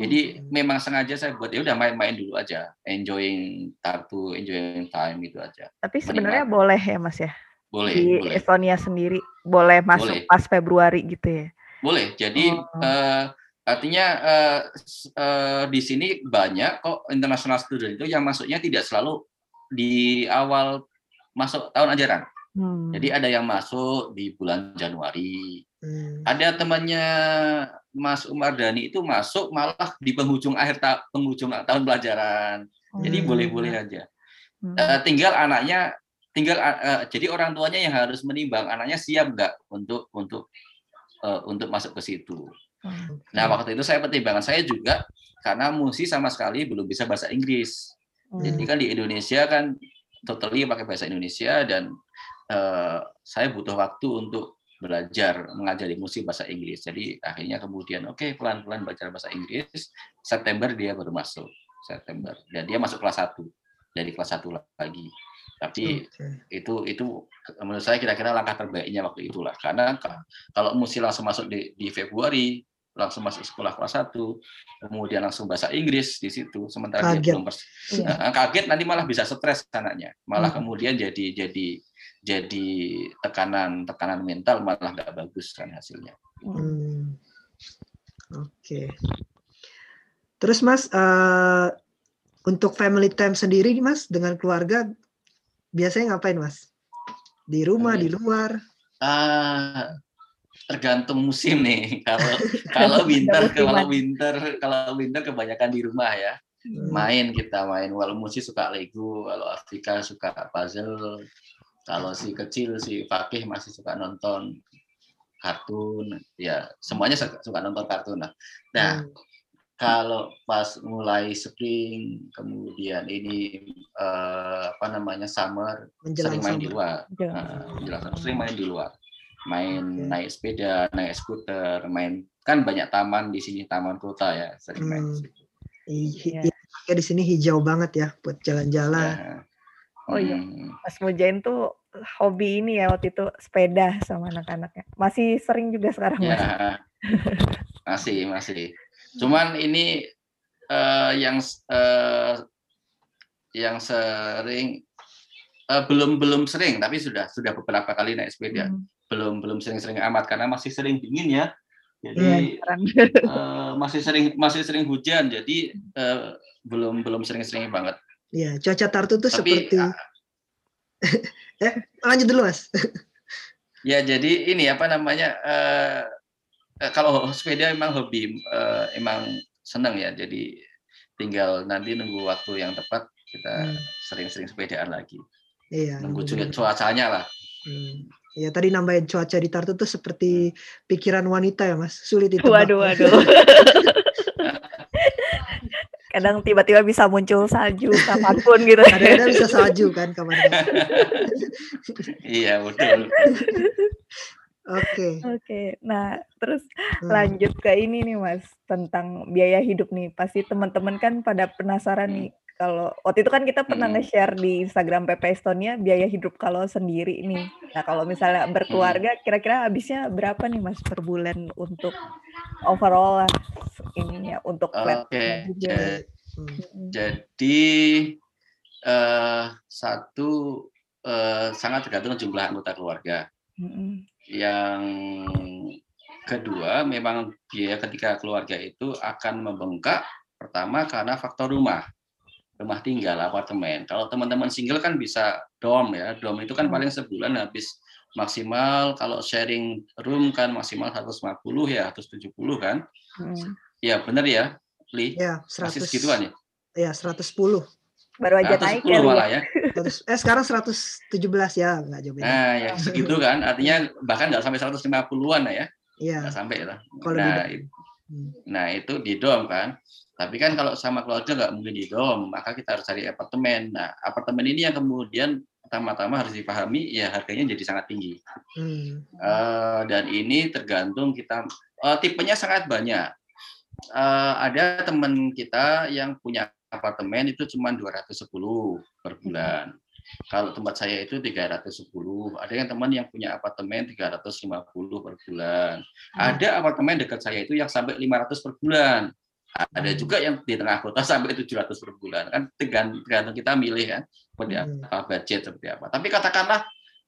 Jadi memang sengaja saya buat ya udah main-main dulu aja, enjoying Tartu, enjoying time itu aja.
Tapi sebenarnya boleh ya Mas ya?
Boleh.
Di
boleh.
Estonia sendiri boleh masuk boleh. pas Februari gitu ya?
Boleh. Jadi oh. uh, artinya uh, uh, di sini banyak kok international student itu yang masuknya tidak selalu di awal masuk tahun ajaran. Hmm. Jadi ada yang masuk di bulan Januari. Hmm. Ada temannya Mas Umar Dani itu masuk malah di penghujung akhir ta penghujung tahun pelajaran. Hmm. Jadi boleh-boleh aja. Hmm. Uh, tinggal anaknya tinggal uh, jadi orang tuanya yang harus menimbang anaknya siap nggak untuk untuk uh, untuk masuk ke situ. Hmm. Nah waktu itu saya pertimbangan saya juga karena Musi sama sekali belum bisa bahasa Inggris. Hmm. Jadi kan di Indonesia kan totally pakai bahasa Indonesia dan uh, saya butuh waktu untuk belajar mengajari musik bahasa Inggris. Jadi akhirnya kemudian oke okay, pelan-pelan belajar bahasa Inggris. September dia baru masuk September dan dia masuk kelas 1 dari kelas 1 lagi. Tapi okay. itu itu menurut saya kira-kira langkah terbaiknya waktu itulah karena kalau musik langsung masuk di, di Februari langsung masuk sekolah kelas 1, kemudian langsung bahasa Inggris di situ, sementara kaget. dia belum iya. kaget nanti malah bisa stres anaknya, malah hmm. kemudian jadi jadi jadi tekanan tekanan mental malah nggak bagus kan hasilnya. Hmm.
Oke. Okay. Terus Mas uh, untuk family time sendiri Mas dengan keluarga biasanya ngapain Mas? Di rumah, di luar?
Uh, tergantung musim nih. Kalau kalau winter kalau winter kalau winter kebanyakan di rumah ya. Hmm. Main kita main. Walau musim suka Lego, kalau Afrika suka puzzle, kalau si kecil si Fakih masih suka nonton kartun, ya semuanya suka, suka nonton kartun. Nah, nah hmm. kalau pas mulai spring, kemudian ini uh, apa namanya summer, menjelang sering main summer. di luar, uh, menjelang sering main di luar main okay. naik sepeda, naik skuter, main kan banyak taman di sini taman kota ya sering main hmm.
Iya. Ya, di sini hijau banget ya buat jalan-jalan. Ya.
Oh iya, hmm. Mas Mujain tuh hobi ini ya waktu itu sepeda sama anak-anaknya. Masih sering juga sekarang ya,
Mas? masih, masih. Cuman ini uh, yang uh, yang sering uh, belum belum sering tapi sudah sudah beberapa kali naik sepeda. Hmm belum belum sering-sering amat karena masih sering dingin ya jadi ya, uh, masih sering masih sering hujan jadi uh, belum belum sering-sering banget
ya cuaca Tartu tuh Tapi, seperti uh, eh lanjut dulu mas
ya jadi ini apa namanya uh, kalau sepeda memang hobi uh, emang senang ya jadi tinggal nanti nunggu waktu yang tepat kita hmm. sering-sering hmm. sepedaan lagi iya, nunggu cuacanya lah
hmm. Ya tadi nambahin cuaca di Tartu tuh seperti pikiran wanita ya mas, sulit itu.
Waduh, waduh. Kadang tiba-tiba bisa muncul salju kapan pun gitu.
Kadang-kadang bisa salju kan kapan
Iya betul.
Oke. Okay.
Oke. Okay. Nah, terus hmm. lanjut ke ini nih Mas tentang biaya hidup nih. Pasti teman-teman kan pada penasaran nih kalau waktu itu kan kita pernah hmm. nge-share di Instagram PP Estonia biaya hidup kalau sendiri ini. Nah, kalau misalnya berkeluarga kira-kira habisnya berapa nih Mas per bulan untuk overall lah ininya untuk
flat okay. juga. Hmm. Jadi uh, satu uh, sangat tergantung jumlah anggota keluarga. Hmm. Yang kedua memang biaya ketika keluarga itu akan membengkak pertama karena faktor rumah rumah tinggal apartemen. Kalau teman-teman single kan bisa dom ya. Dom itu kan hmm. paling sebulan habis maksimal kalau sharing room kan maksimal 150 ya, 170 kan. Hmm. Ya, benar ya, Li?
Ya, 100.
Masih segituan ya?
Ya, 110.
Baru aja 110 naik ya.
malah ya.
eh sekarang 117 ya, enggak jauh beda.
Nah, ya segitu kan. Artinya bahkan nggak sampai 150-an ya.
Iya.
Nggak sampai ya. Nah, hmm. Nah, itu di dom kan. Tapi kan kalau sama keluarga nggak mungkin di dom, maka kita harus cari apartemen. Nah, apartemen ini yang kemudian pertama-tama harus dipahami ya harganya jadi sangat tinggi. Hmm. Uh, dan ini tergantung kita uh, tipenya sangat banyak. Uh, ada teman kita yang punya apartemen itu cuma 210 per bulan. Kalau tempat saya itu 310. Ada yang teman yang punya apartemen 350 per bulan. Hmm. Ada apartemen dekat saya itu yang sampai 500 per bulan. Ada juga yang di tengah kota sampai 700 per bulan kan tergantung kita milih kan seperti hmm. apa budget seperti apa. Tapi katakanlah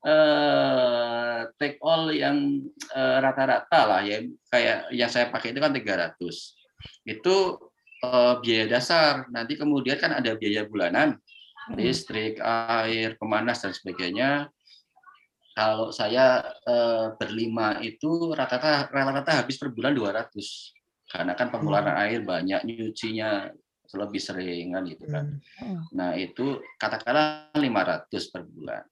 eh, take all yang eh, rata-rata lah ya kayak yang saya pakai itu kan 300. Itu eh, biaya dasar. Nanti kemudian kan ada biaya bulanan. Listrik, air, pemanas dan sebagainya. Kalau saya eh, berlima itu rata-rata rata-rata habis per bulan 200. Karena kan pengeluaran hmm. air banyak, nyucinya lebih sering kan gitu kan. Hmm. Nah, itu katakanlah 500 per bulan.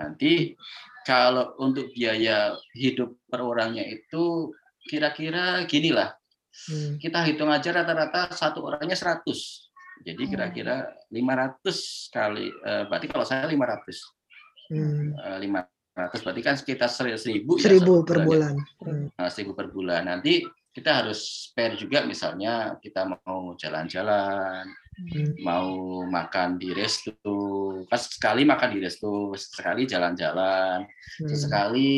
Nanti kalau untuk biaya hidup per orangnya itu kira-kira gini lah. Hmm. Kita hitung aja rata-rata satu orangnya 100. Jadi hmm. kira-kira 500 kali uh, berarti kalau saya 500. Hmm. Uh, 500 berarti kan sekitar 1000 1000
ya, per bulan.
Hmm. Nah, 1000 per bulan. Nanti kita harus spare juga misalnya kita mau jalan-jalan, hmm. mau makan di resto, pas sekali makan di resto, sekali jalan-jalan, hmm. sekali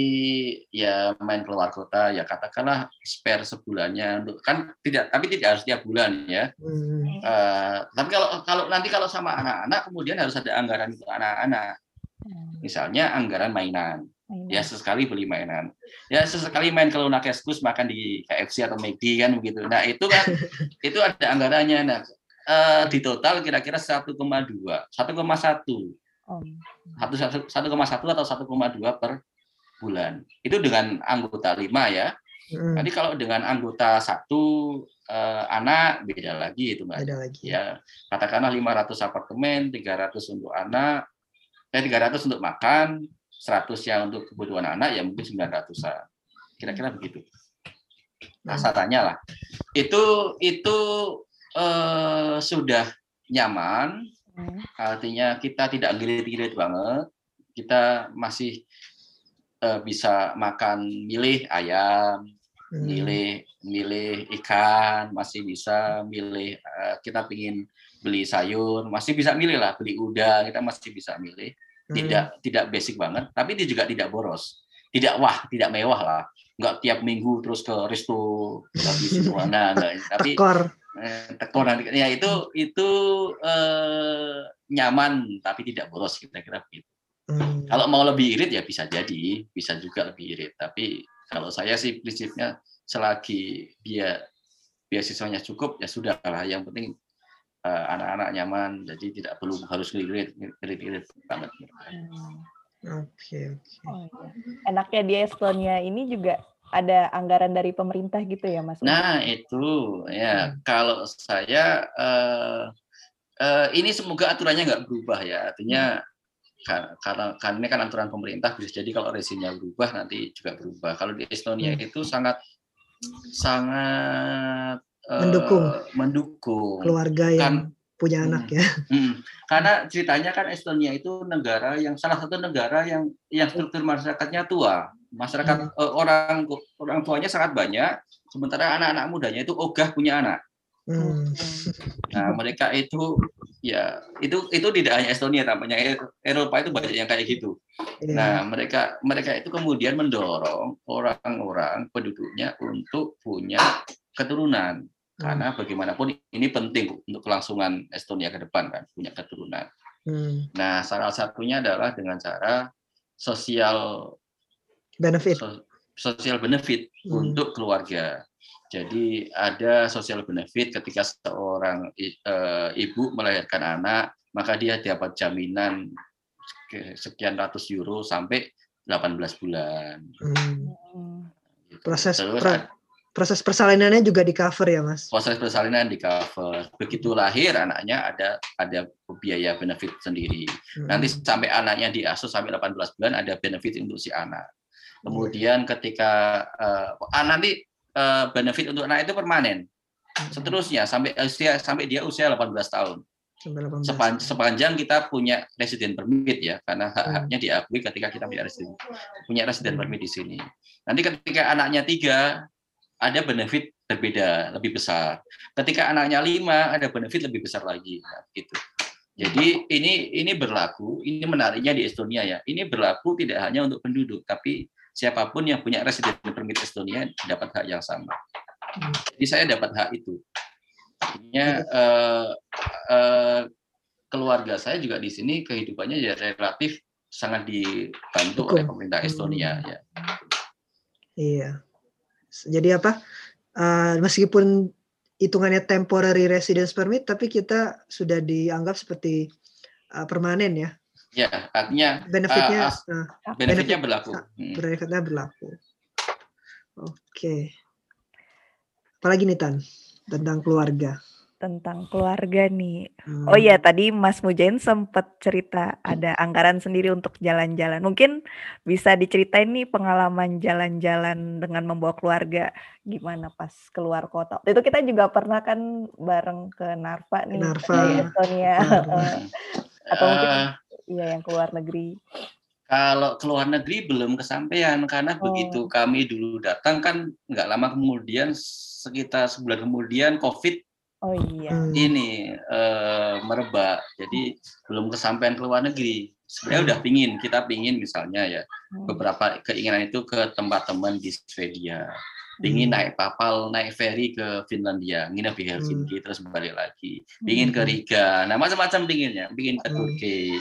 ya main keluar kota ya katakanlah spare sebulannya untuk kan tidak tapi tidak harus tiap bulan ya. Hmm. Uh, tapi kalau kalau nanti kalau sama anak-anak kemudian harus ada anggaran untuk anak-anak. Hmm. Misalnya anggaran mainan ya sesekali beli mainan ya sesekali main kalau nakeskus makan di KFC atau McD kan begitu nah itu kan itu ada anggarannya nah uh, di total kira-kira 1,2 1,1 satu satu koma satu atau 1,2 per bulan itu dengan anggota lima ya hmm. nanti kalau dengan anggota satu uh, anak beda lagi itu mbak
beda lagi.
ya katakanlah 500 apartemen 300 untuk anak eh 300 untuk makan 100 yang untuk kebutuhan anak ya mungkin 900-an. Kira-kira begitu. Kasarannya lah. Itu itu eh, sudah nyaman, hmm. artinya kita tidak gilit-gilit banget. Kita masih eh, bisa makan milih ayam, hmm. milih milih ikan, masih bisa milih eh, kita pingin beli sayur, masih bisa milih lah, beli udang, kita masih bisa milih tidak hmm. tidak basic banget tapi dia juga tidak boros tidak wah tidak mewah lah nggak tiap minggu terus ke resto habis itu mana enggak tapi tekor eh, tekor nanti ya itu itu eh, nyaman tapi tidak boros kira-kira begitu hmm. kalau mau lebih irit ya bisa jadi bisa juga lebih irit tapi kalau saya sih prinsipnya selagi dia biasiswanya cukup ya sudah lah yang penting uh, anak-anak nyaman jadi tidak perlu harus ngirit ngirit banget
hmm. oke oke oh,
iya. enaknya di Estonia ini juga ada anggaran dari pemerintah gitu ya mas
nah itu ya hmm. kalau saya uh, uh, ini semoga aturannya nggak berubah ya artinya hmm karena karena ini kan aturan pemerintah bisa jadi kalau resimnya berubah nanti juga berubah. Kalau di Estonia hmm. itu sangat sangat
mendukung uh,
mendukung
keluarga yang kan, punya anak ya.
Hmm, karena ceritanya kan Estonia itu negara yang salah satu negara yang yang struktur masyarakatnya tua. Masyarakat hmm. uh, orang orang tuanya sangat banyak, sementara anak-anak mudanya itu ogah punya anak. Hmm. Nah, mereka itu ya itu itu tidak hanya Estonia tampaknya Eropa itu banyak yang kayak gitu. Yeah. Nah, mereka mereka itu kemudian mendorong orang-orang penduduknya untuk punya keturunan. Karena hmm. bagaimanapun ini penting untuk kelangsungan Estonia ke depan kan punya keturunan. Hmm. Nah, salah satunya adalah dengan cara sosial
benefit
so, sosial benefit hmm. untuk keluarga. Jadi ada sosial benefit ketika seorang e, ibu melahirkan anak, maka dia dapat jaminan sekian ratus euro sampai 18 bulan. Hmm.
Gitu. Proses Terus, proses persalinannya juga di cover ya mas
proses persalinan di cover begitu lahir anaknya ada ada biaya benefit sendiri hmm. nanti sampai anaknya diasuh sampai 18 bulan ada benefit untuk si anak kemudian ketika uh, nanti uh, benefit untuk anak itu permanen hmm. seterusnya sampai usia sampai dia usia 18 tahun Sepan, sepanjang kita punya resident permit ya karena hak-haknya hmm. diakui ketika kita punya resident punya resident permit di sini nanti ketika anaknya tiga ada benefit berbeda lebih besar. Ketika anaknya lima ada benefit lebih besar lagi, nah, gitu. Jadi ini ini berlaku, ini menariknya di Estonia ya. Ini berlaku tidak hanya untuk penduduk, tapi siapa pun yang punya resident permit Estonia dapat hak yang sama. Jadi saya dapat hak itu. Artinya eh, eh, keluarga saya juga di sini kehidupannya ya relatif sangat dibantu oleh pemerintah Estonia ya.
Iya. Jadi apa? Uh, meskipun hitungannya temporary residence permit, tapi kita sudah dianggap seperti uh, permanen ya.
Ya, artinya
benefitnya
uh,
uh,
benefitnya
benefit,
berlaku.
Hmm. Benefitnya berlaku. Oke. Okay. Apalagi nih Tan tentang keluarga?
Tentang keluarga nih. Hmm. Oh iya, tadi Mas Mujain sempat cerita ada anggaran sendiri untuk jalan-jalan. Mungkin bisa diceritain nih pengalaman jalan-jalan dengan membawa keluarga gimana pas keluar kota. Itu kita juga pernah kan bareng ke Narva nih,
Narva.
ke Estonia. Atau mungkin uh, iya yang keluar negeri.
Kalau keluar negeri belum kesampaian karena oh. begitu kami dulu datang kan nggak lama kemudian sekitar sebulan kemudian COVID
Oh iya.
Ini uh, merebak, jadi belum kesampaian ke luar negeri. Sebenarnya udah pingin, kita pingin misalnya ya hmm. beberapa keinginan itu ke tempat teman di Swedia, pingin hmm. naik kapal, naik ferry ke Finlandia, nginep di Helsinki, hmm. terus balik lagi, pingin ke Riga, nah macam-macam pinginnya, pingin ke Turki.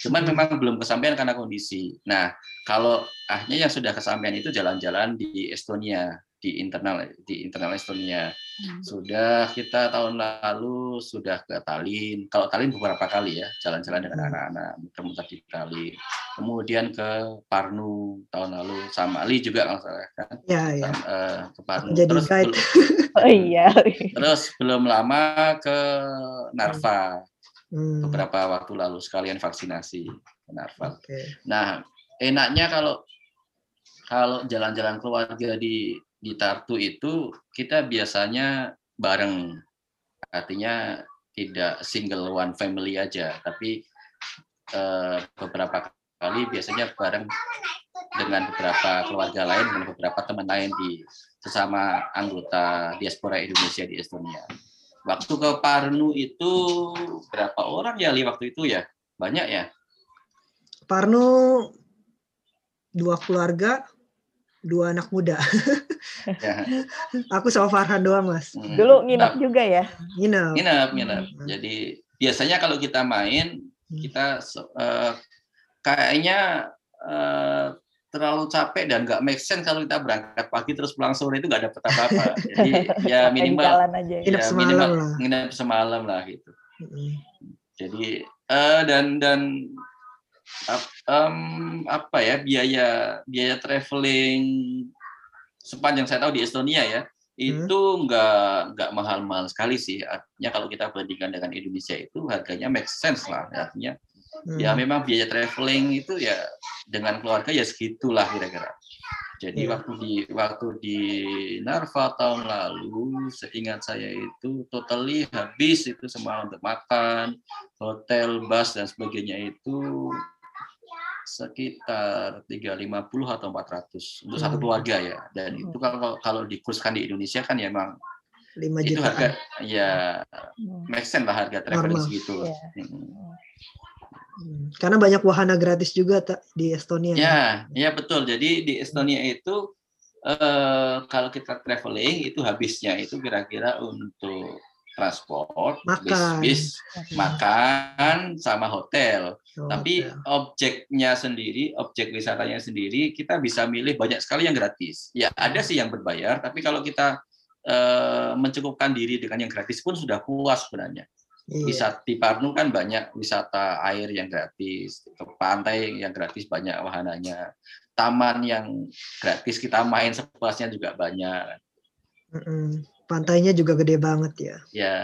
Cuman memang belum kesampaian karena kondisi. Nah, kalau akhirnya yang sudah kesampaian itu jalan-jalan di Estonia, di internal di internal Estonia. Hmm. Sudah kita tahun lalu sudah ke Tallinn. Kalau Tallinn beberapa kali ya jalan-jalan dengan hmm. anak-anak muter-muter di Tallinn. Kemudian ke Parnu tahun lalu sama Ali juga kalau salah kan.
Ya, ya.
uh, ke Parnu.
Jadi terus
belum, oh iya.
Terus belum lama ke Narva. Hmm. Beberapa waktu lalu sekalian vaksinasi ke Narva. Okay. Nah, enaknya kalau kalau jalan-jalan keluarga di di Tartu itu kita biasanya bareng, artinya tidak single one family aja, tapi eh, beberapa kali biasanya bareng dengan beberapa keluarga lain, dengan beberapa teman lain di sesama anggota diaspora Indonesia di Estonia. Waktu ke Parnu itu berapa orang ya li waktu itu ya? Banyak ya?
Parnu dua keluarga, dua anak muda. Ya. Aku sama Farhan doang, Mas.
Hmm. Dulu nginep nah, juga ya?
Nginep.
Nginep, nginep. Hmm. Jadi biasanya kalau kita main, hmm. kita uh, kayaknya uh, terlalu capek dan nggak make sense kalau kita berangkat pagi terus pulang sore itu nggak dapat apa-apa. Jadi ya minimal
aja, ya.
nginep semalam minimal,
lah. Nginep semalam lah gitu. Hmm. Jadi uh, dan dan um, apa ya biaya biaya traveling sepanjang saya tahu di Estonia ya hmm. itu nggak nggak mahal-mahal sekali sih artinya kalau kita bandingkan dengan Indonesia itu harganya make sense lah artinya hmm. ya memang biaya traveling itu ya dengan keluarga ya segitulah kira-kira jadi yeah. waktu di waktu di Narva tahun lalu seingat saya itu totally habis itu semua untuk makan hotel bus dan sebagainya itu sekitar 350 atau 400 untuk satu hmm. keluarga ya. Dan itu hmm. kalau kalau dikurskan di Indonesia kan ya emang
5 juta.
Itu harga ya hmm. make sense lah harga traveling segitu. Yeah.
Hmm. Karena banyak wahana gratis juga di Estonia.
Ya, ya betul. Jadi di Estonia itu eh, kalau kita traveling itu habisnya itu kira-kira untuk transport,
makan.
bis, bis makan sama hotel. Oh, Tapi hotel. objeknya sendiri, objek wisatanya sendiri, kita bisa milih banyak sekali yang gratis. Ya ada sih yang berbayar, tapi kalau kita uh, mencukupkan diri dengan yang gratis pun sudah puas sebenarnya. Iya. Wisata di Parnu kan banyak wisata air yang gratis, ke pantai yang gratis banyak wahananya, taman yang gratis kita main sepuasnya juga banyak.
Pantainya juga gede banget ya.
Ya.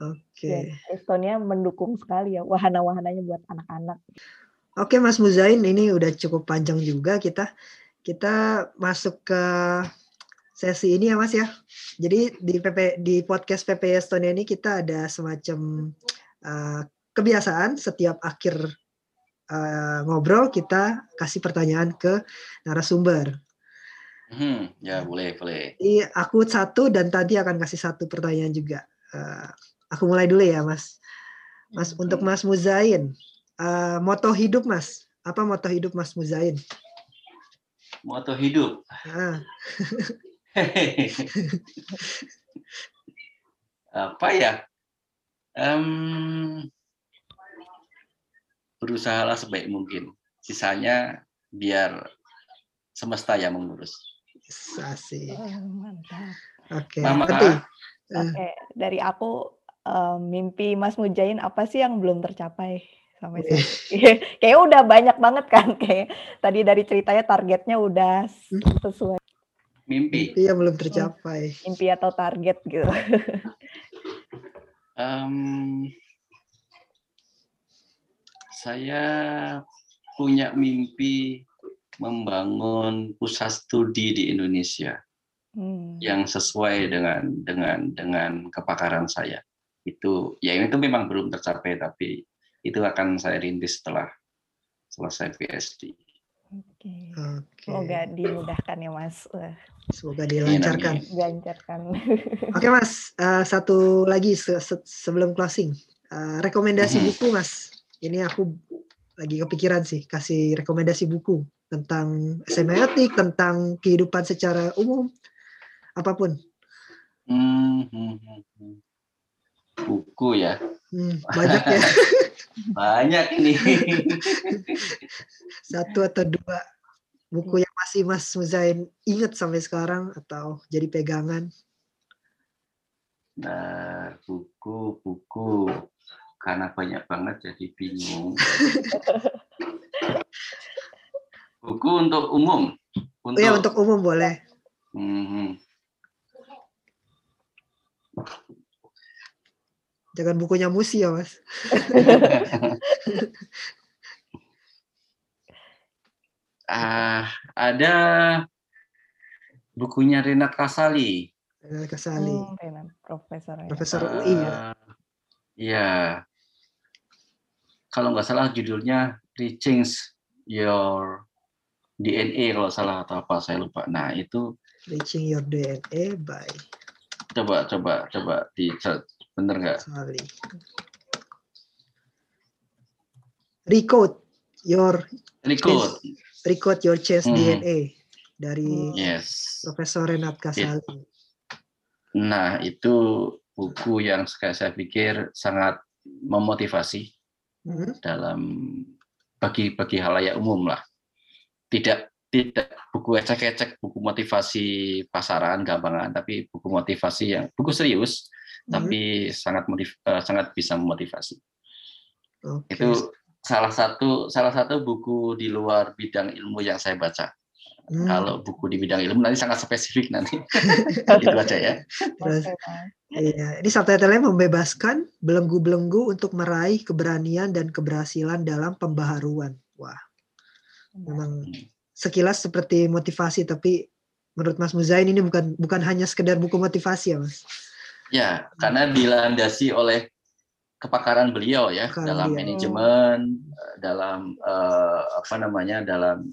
Oke. Okay.
Ya, Estonia mendukung sekali ya wahana-wahananya buat anak-anak.
Oke Mas Muzain, ini udah cukup panjang juga kita. Kita masuk ke sesi ini ya Mas ya. Jadi di PP di podcast PP Estonia ini kita ada semacam uh, kebiasaan setiap akhir uh, ngobrol kita kasih pertanyaan ke narasumber.
Hmm, ya boleh boleh.
Iya, aku satu dan tadi akan kasih satu pertanyaan juga. Uh, aku mulai dulu ya, Mas. Mas hmm. untuk Mas Muzain, uh, moto hidup Mas, apa moto hidup Mas Muzain?
Moto hidup. Ah. apa ya? Um, berusahalah sebaik mungkin. Sisanya biar semesta yang mengurus.
Asik.
Mantap.
Oke. Okay.
Mama,
Oke, okay. dari aku um, mimpi Mas Mujain apa sih yang belum tercapai sampai saat Kayak udah banyak banget kan kayak tadi dari ceritanya targetnya udah
Hmm.
sesuai
Mimpi.
Mimpi yang belum tercapai.
mimpi atau target gitu.
Em, saya punya mimpi membangun pusat studi di Indonesia
Hmm.
yang sesuai dengan dengan dengan kepakaran saya. Itu ya itu memang belum tercapai tapi itu akan saya rintis setelah selesai PhD.
Oke.
Oke.
Semoga dimudahkan ya Mas.
Semoga dilancarkan.
Dilancarkan.
Oke Mas, Eh, satu lagi se- se- sebelum closing. Eh, rekomendasi
Mhm.
buku Mas. Ini aku lagi kepikiran sih kasih rekomendasi buku tentang semiotik, tentang kehidupan secara umum, apa pun.
Hmm, hmm, hmm, hmm. Buku ya
Hmm, banyak ya,
banyak ini.
satu atau dua buku yang masih Mas Muzain ingat sampai sekarang atau jadi pegangan.
Nah, buku, buku. Karena banyak banget jadi bingung. buku untuk umum.
Oh
Untuk,
ya untuk umum boleh.
Mhm.
Jangan bukunya musi ya Mas.
Ah, ada bukunya Renat Kasali.
Renal Kasali,
Hmm, Renan, Profesor.
Profesor UI ya.
Iya. Kalau nggak salah judulnya Rechange Your DNA kalau salah atau apa saya lupa. Nah itu
Reaching Your DNA by
coba coba coba di search. bener nggak?
Kasali. Recode your
Recode.
Recode Your Chest
Hmm.
DNA dari
Yes.
Profesor Renat Kasali.
Nah itu buku yang saya saya pikir sangat memotivasi
Hmm,
dalam bagi bagi halayak umum lah. Tidak tidak buku ecek-ecek, buku motivasi pasaran gampangan, tapi buku motivasi yang buku serius,
hmm.
tapi sangat motiv, eh, sangat bisa memotivasi.
Oke.
Itu salah satu salah satu buku di luar bidang ilmu yang saya baca.
Hmm,
Kalau buku di bidang ilmu nanti sangat spesifik nanti. itu aja ya.
terus, iya. Ini subtitlenya membebaskan belenggu-belenggu untuk meraih keberanian dan keberhasilan dalam pembaharuan. Wah, memang sekilas seperti motivasi, tapi menurut Mas Muzain ini bukan bukan hanya sekedar buku motivasi ya, Mas.
Ya, karena dilandasi oleh kepakaran beliau ya dalam
beliau.
manajemen, eh, dalam eh, apa namanya dalam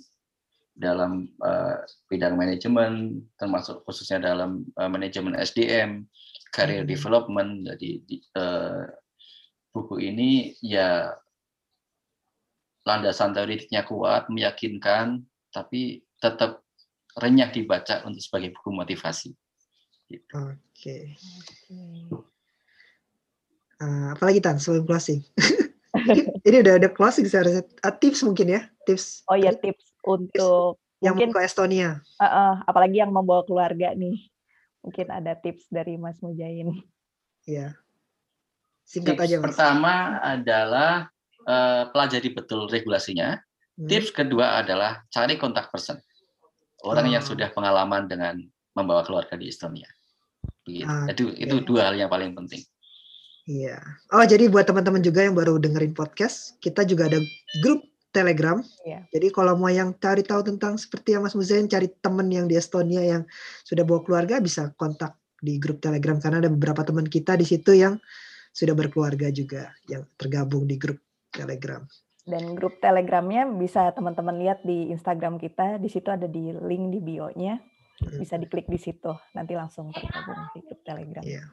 dalam eh, bidang manajemen, termasuk khususnya dalam eh, manajemen SDM, career
Hmm.
development. Jadi di- eh, buku ini ya landasan teoritiknya kuat, meyakinkan, tapi tetap renyah dibaca untuk sebagai buku motivasi.
Oke.
Oke.
Eh, apalagi Tan sebelum closing? ini udah ada closing seharusnya. Ah, tips mungkin ya, tips
Oh ya tips untuk
yang
mungkin
mau ke Estonia.
eh, eh, apalagi yang membawa keluarga nih. Mungkin ada tips dari Mas Mujain.
Ya. Singkat
Tips
aja, Mas.
pertama adalah eh, pelajari betul regulasinya.
Hmm,
Tips kedua adalah cari kontak person. Orang yang
Ah.
sudah pengalaman dengan membawa keluarga di Estonia. Begitu.
Ah,
Itu itu
oke.
dua hal yang paling penting.
Iya. Oh, jadi buat teman-teman juga yang baru dengerin podcast, kita juga ada grup Telegram.
Iya.
Jadi kalau mau yang cari tahu tentang seperti yang Mas Muzain cari teman yang di Estonia yang sudah bawa keluarga bisa kontak di grup Telegram karena ada beberapa teman kita di situ yang sudah berkeluarga juga yang tergabung di grup Telegram.
Dan grup Telegramnya bisa teman-teman lihat di Instagram kita. Di situ ada di link di bio-nya. Bisa diklik di situ. Nanti langsung tergabung di grup Telegram.
Iya.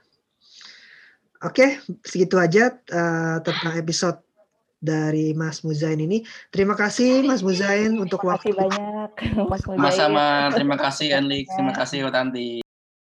Oke, segitu aja eh, tentang episode dari Mas Muzain ini. Terima kasih Mas Muzain untuk
Terima kasih
waktu
banyak Mas Mujain.
Sama-sama. Terima kasih Enlik. Terima kasih Tanti.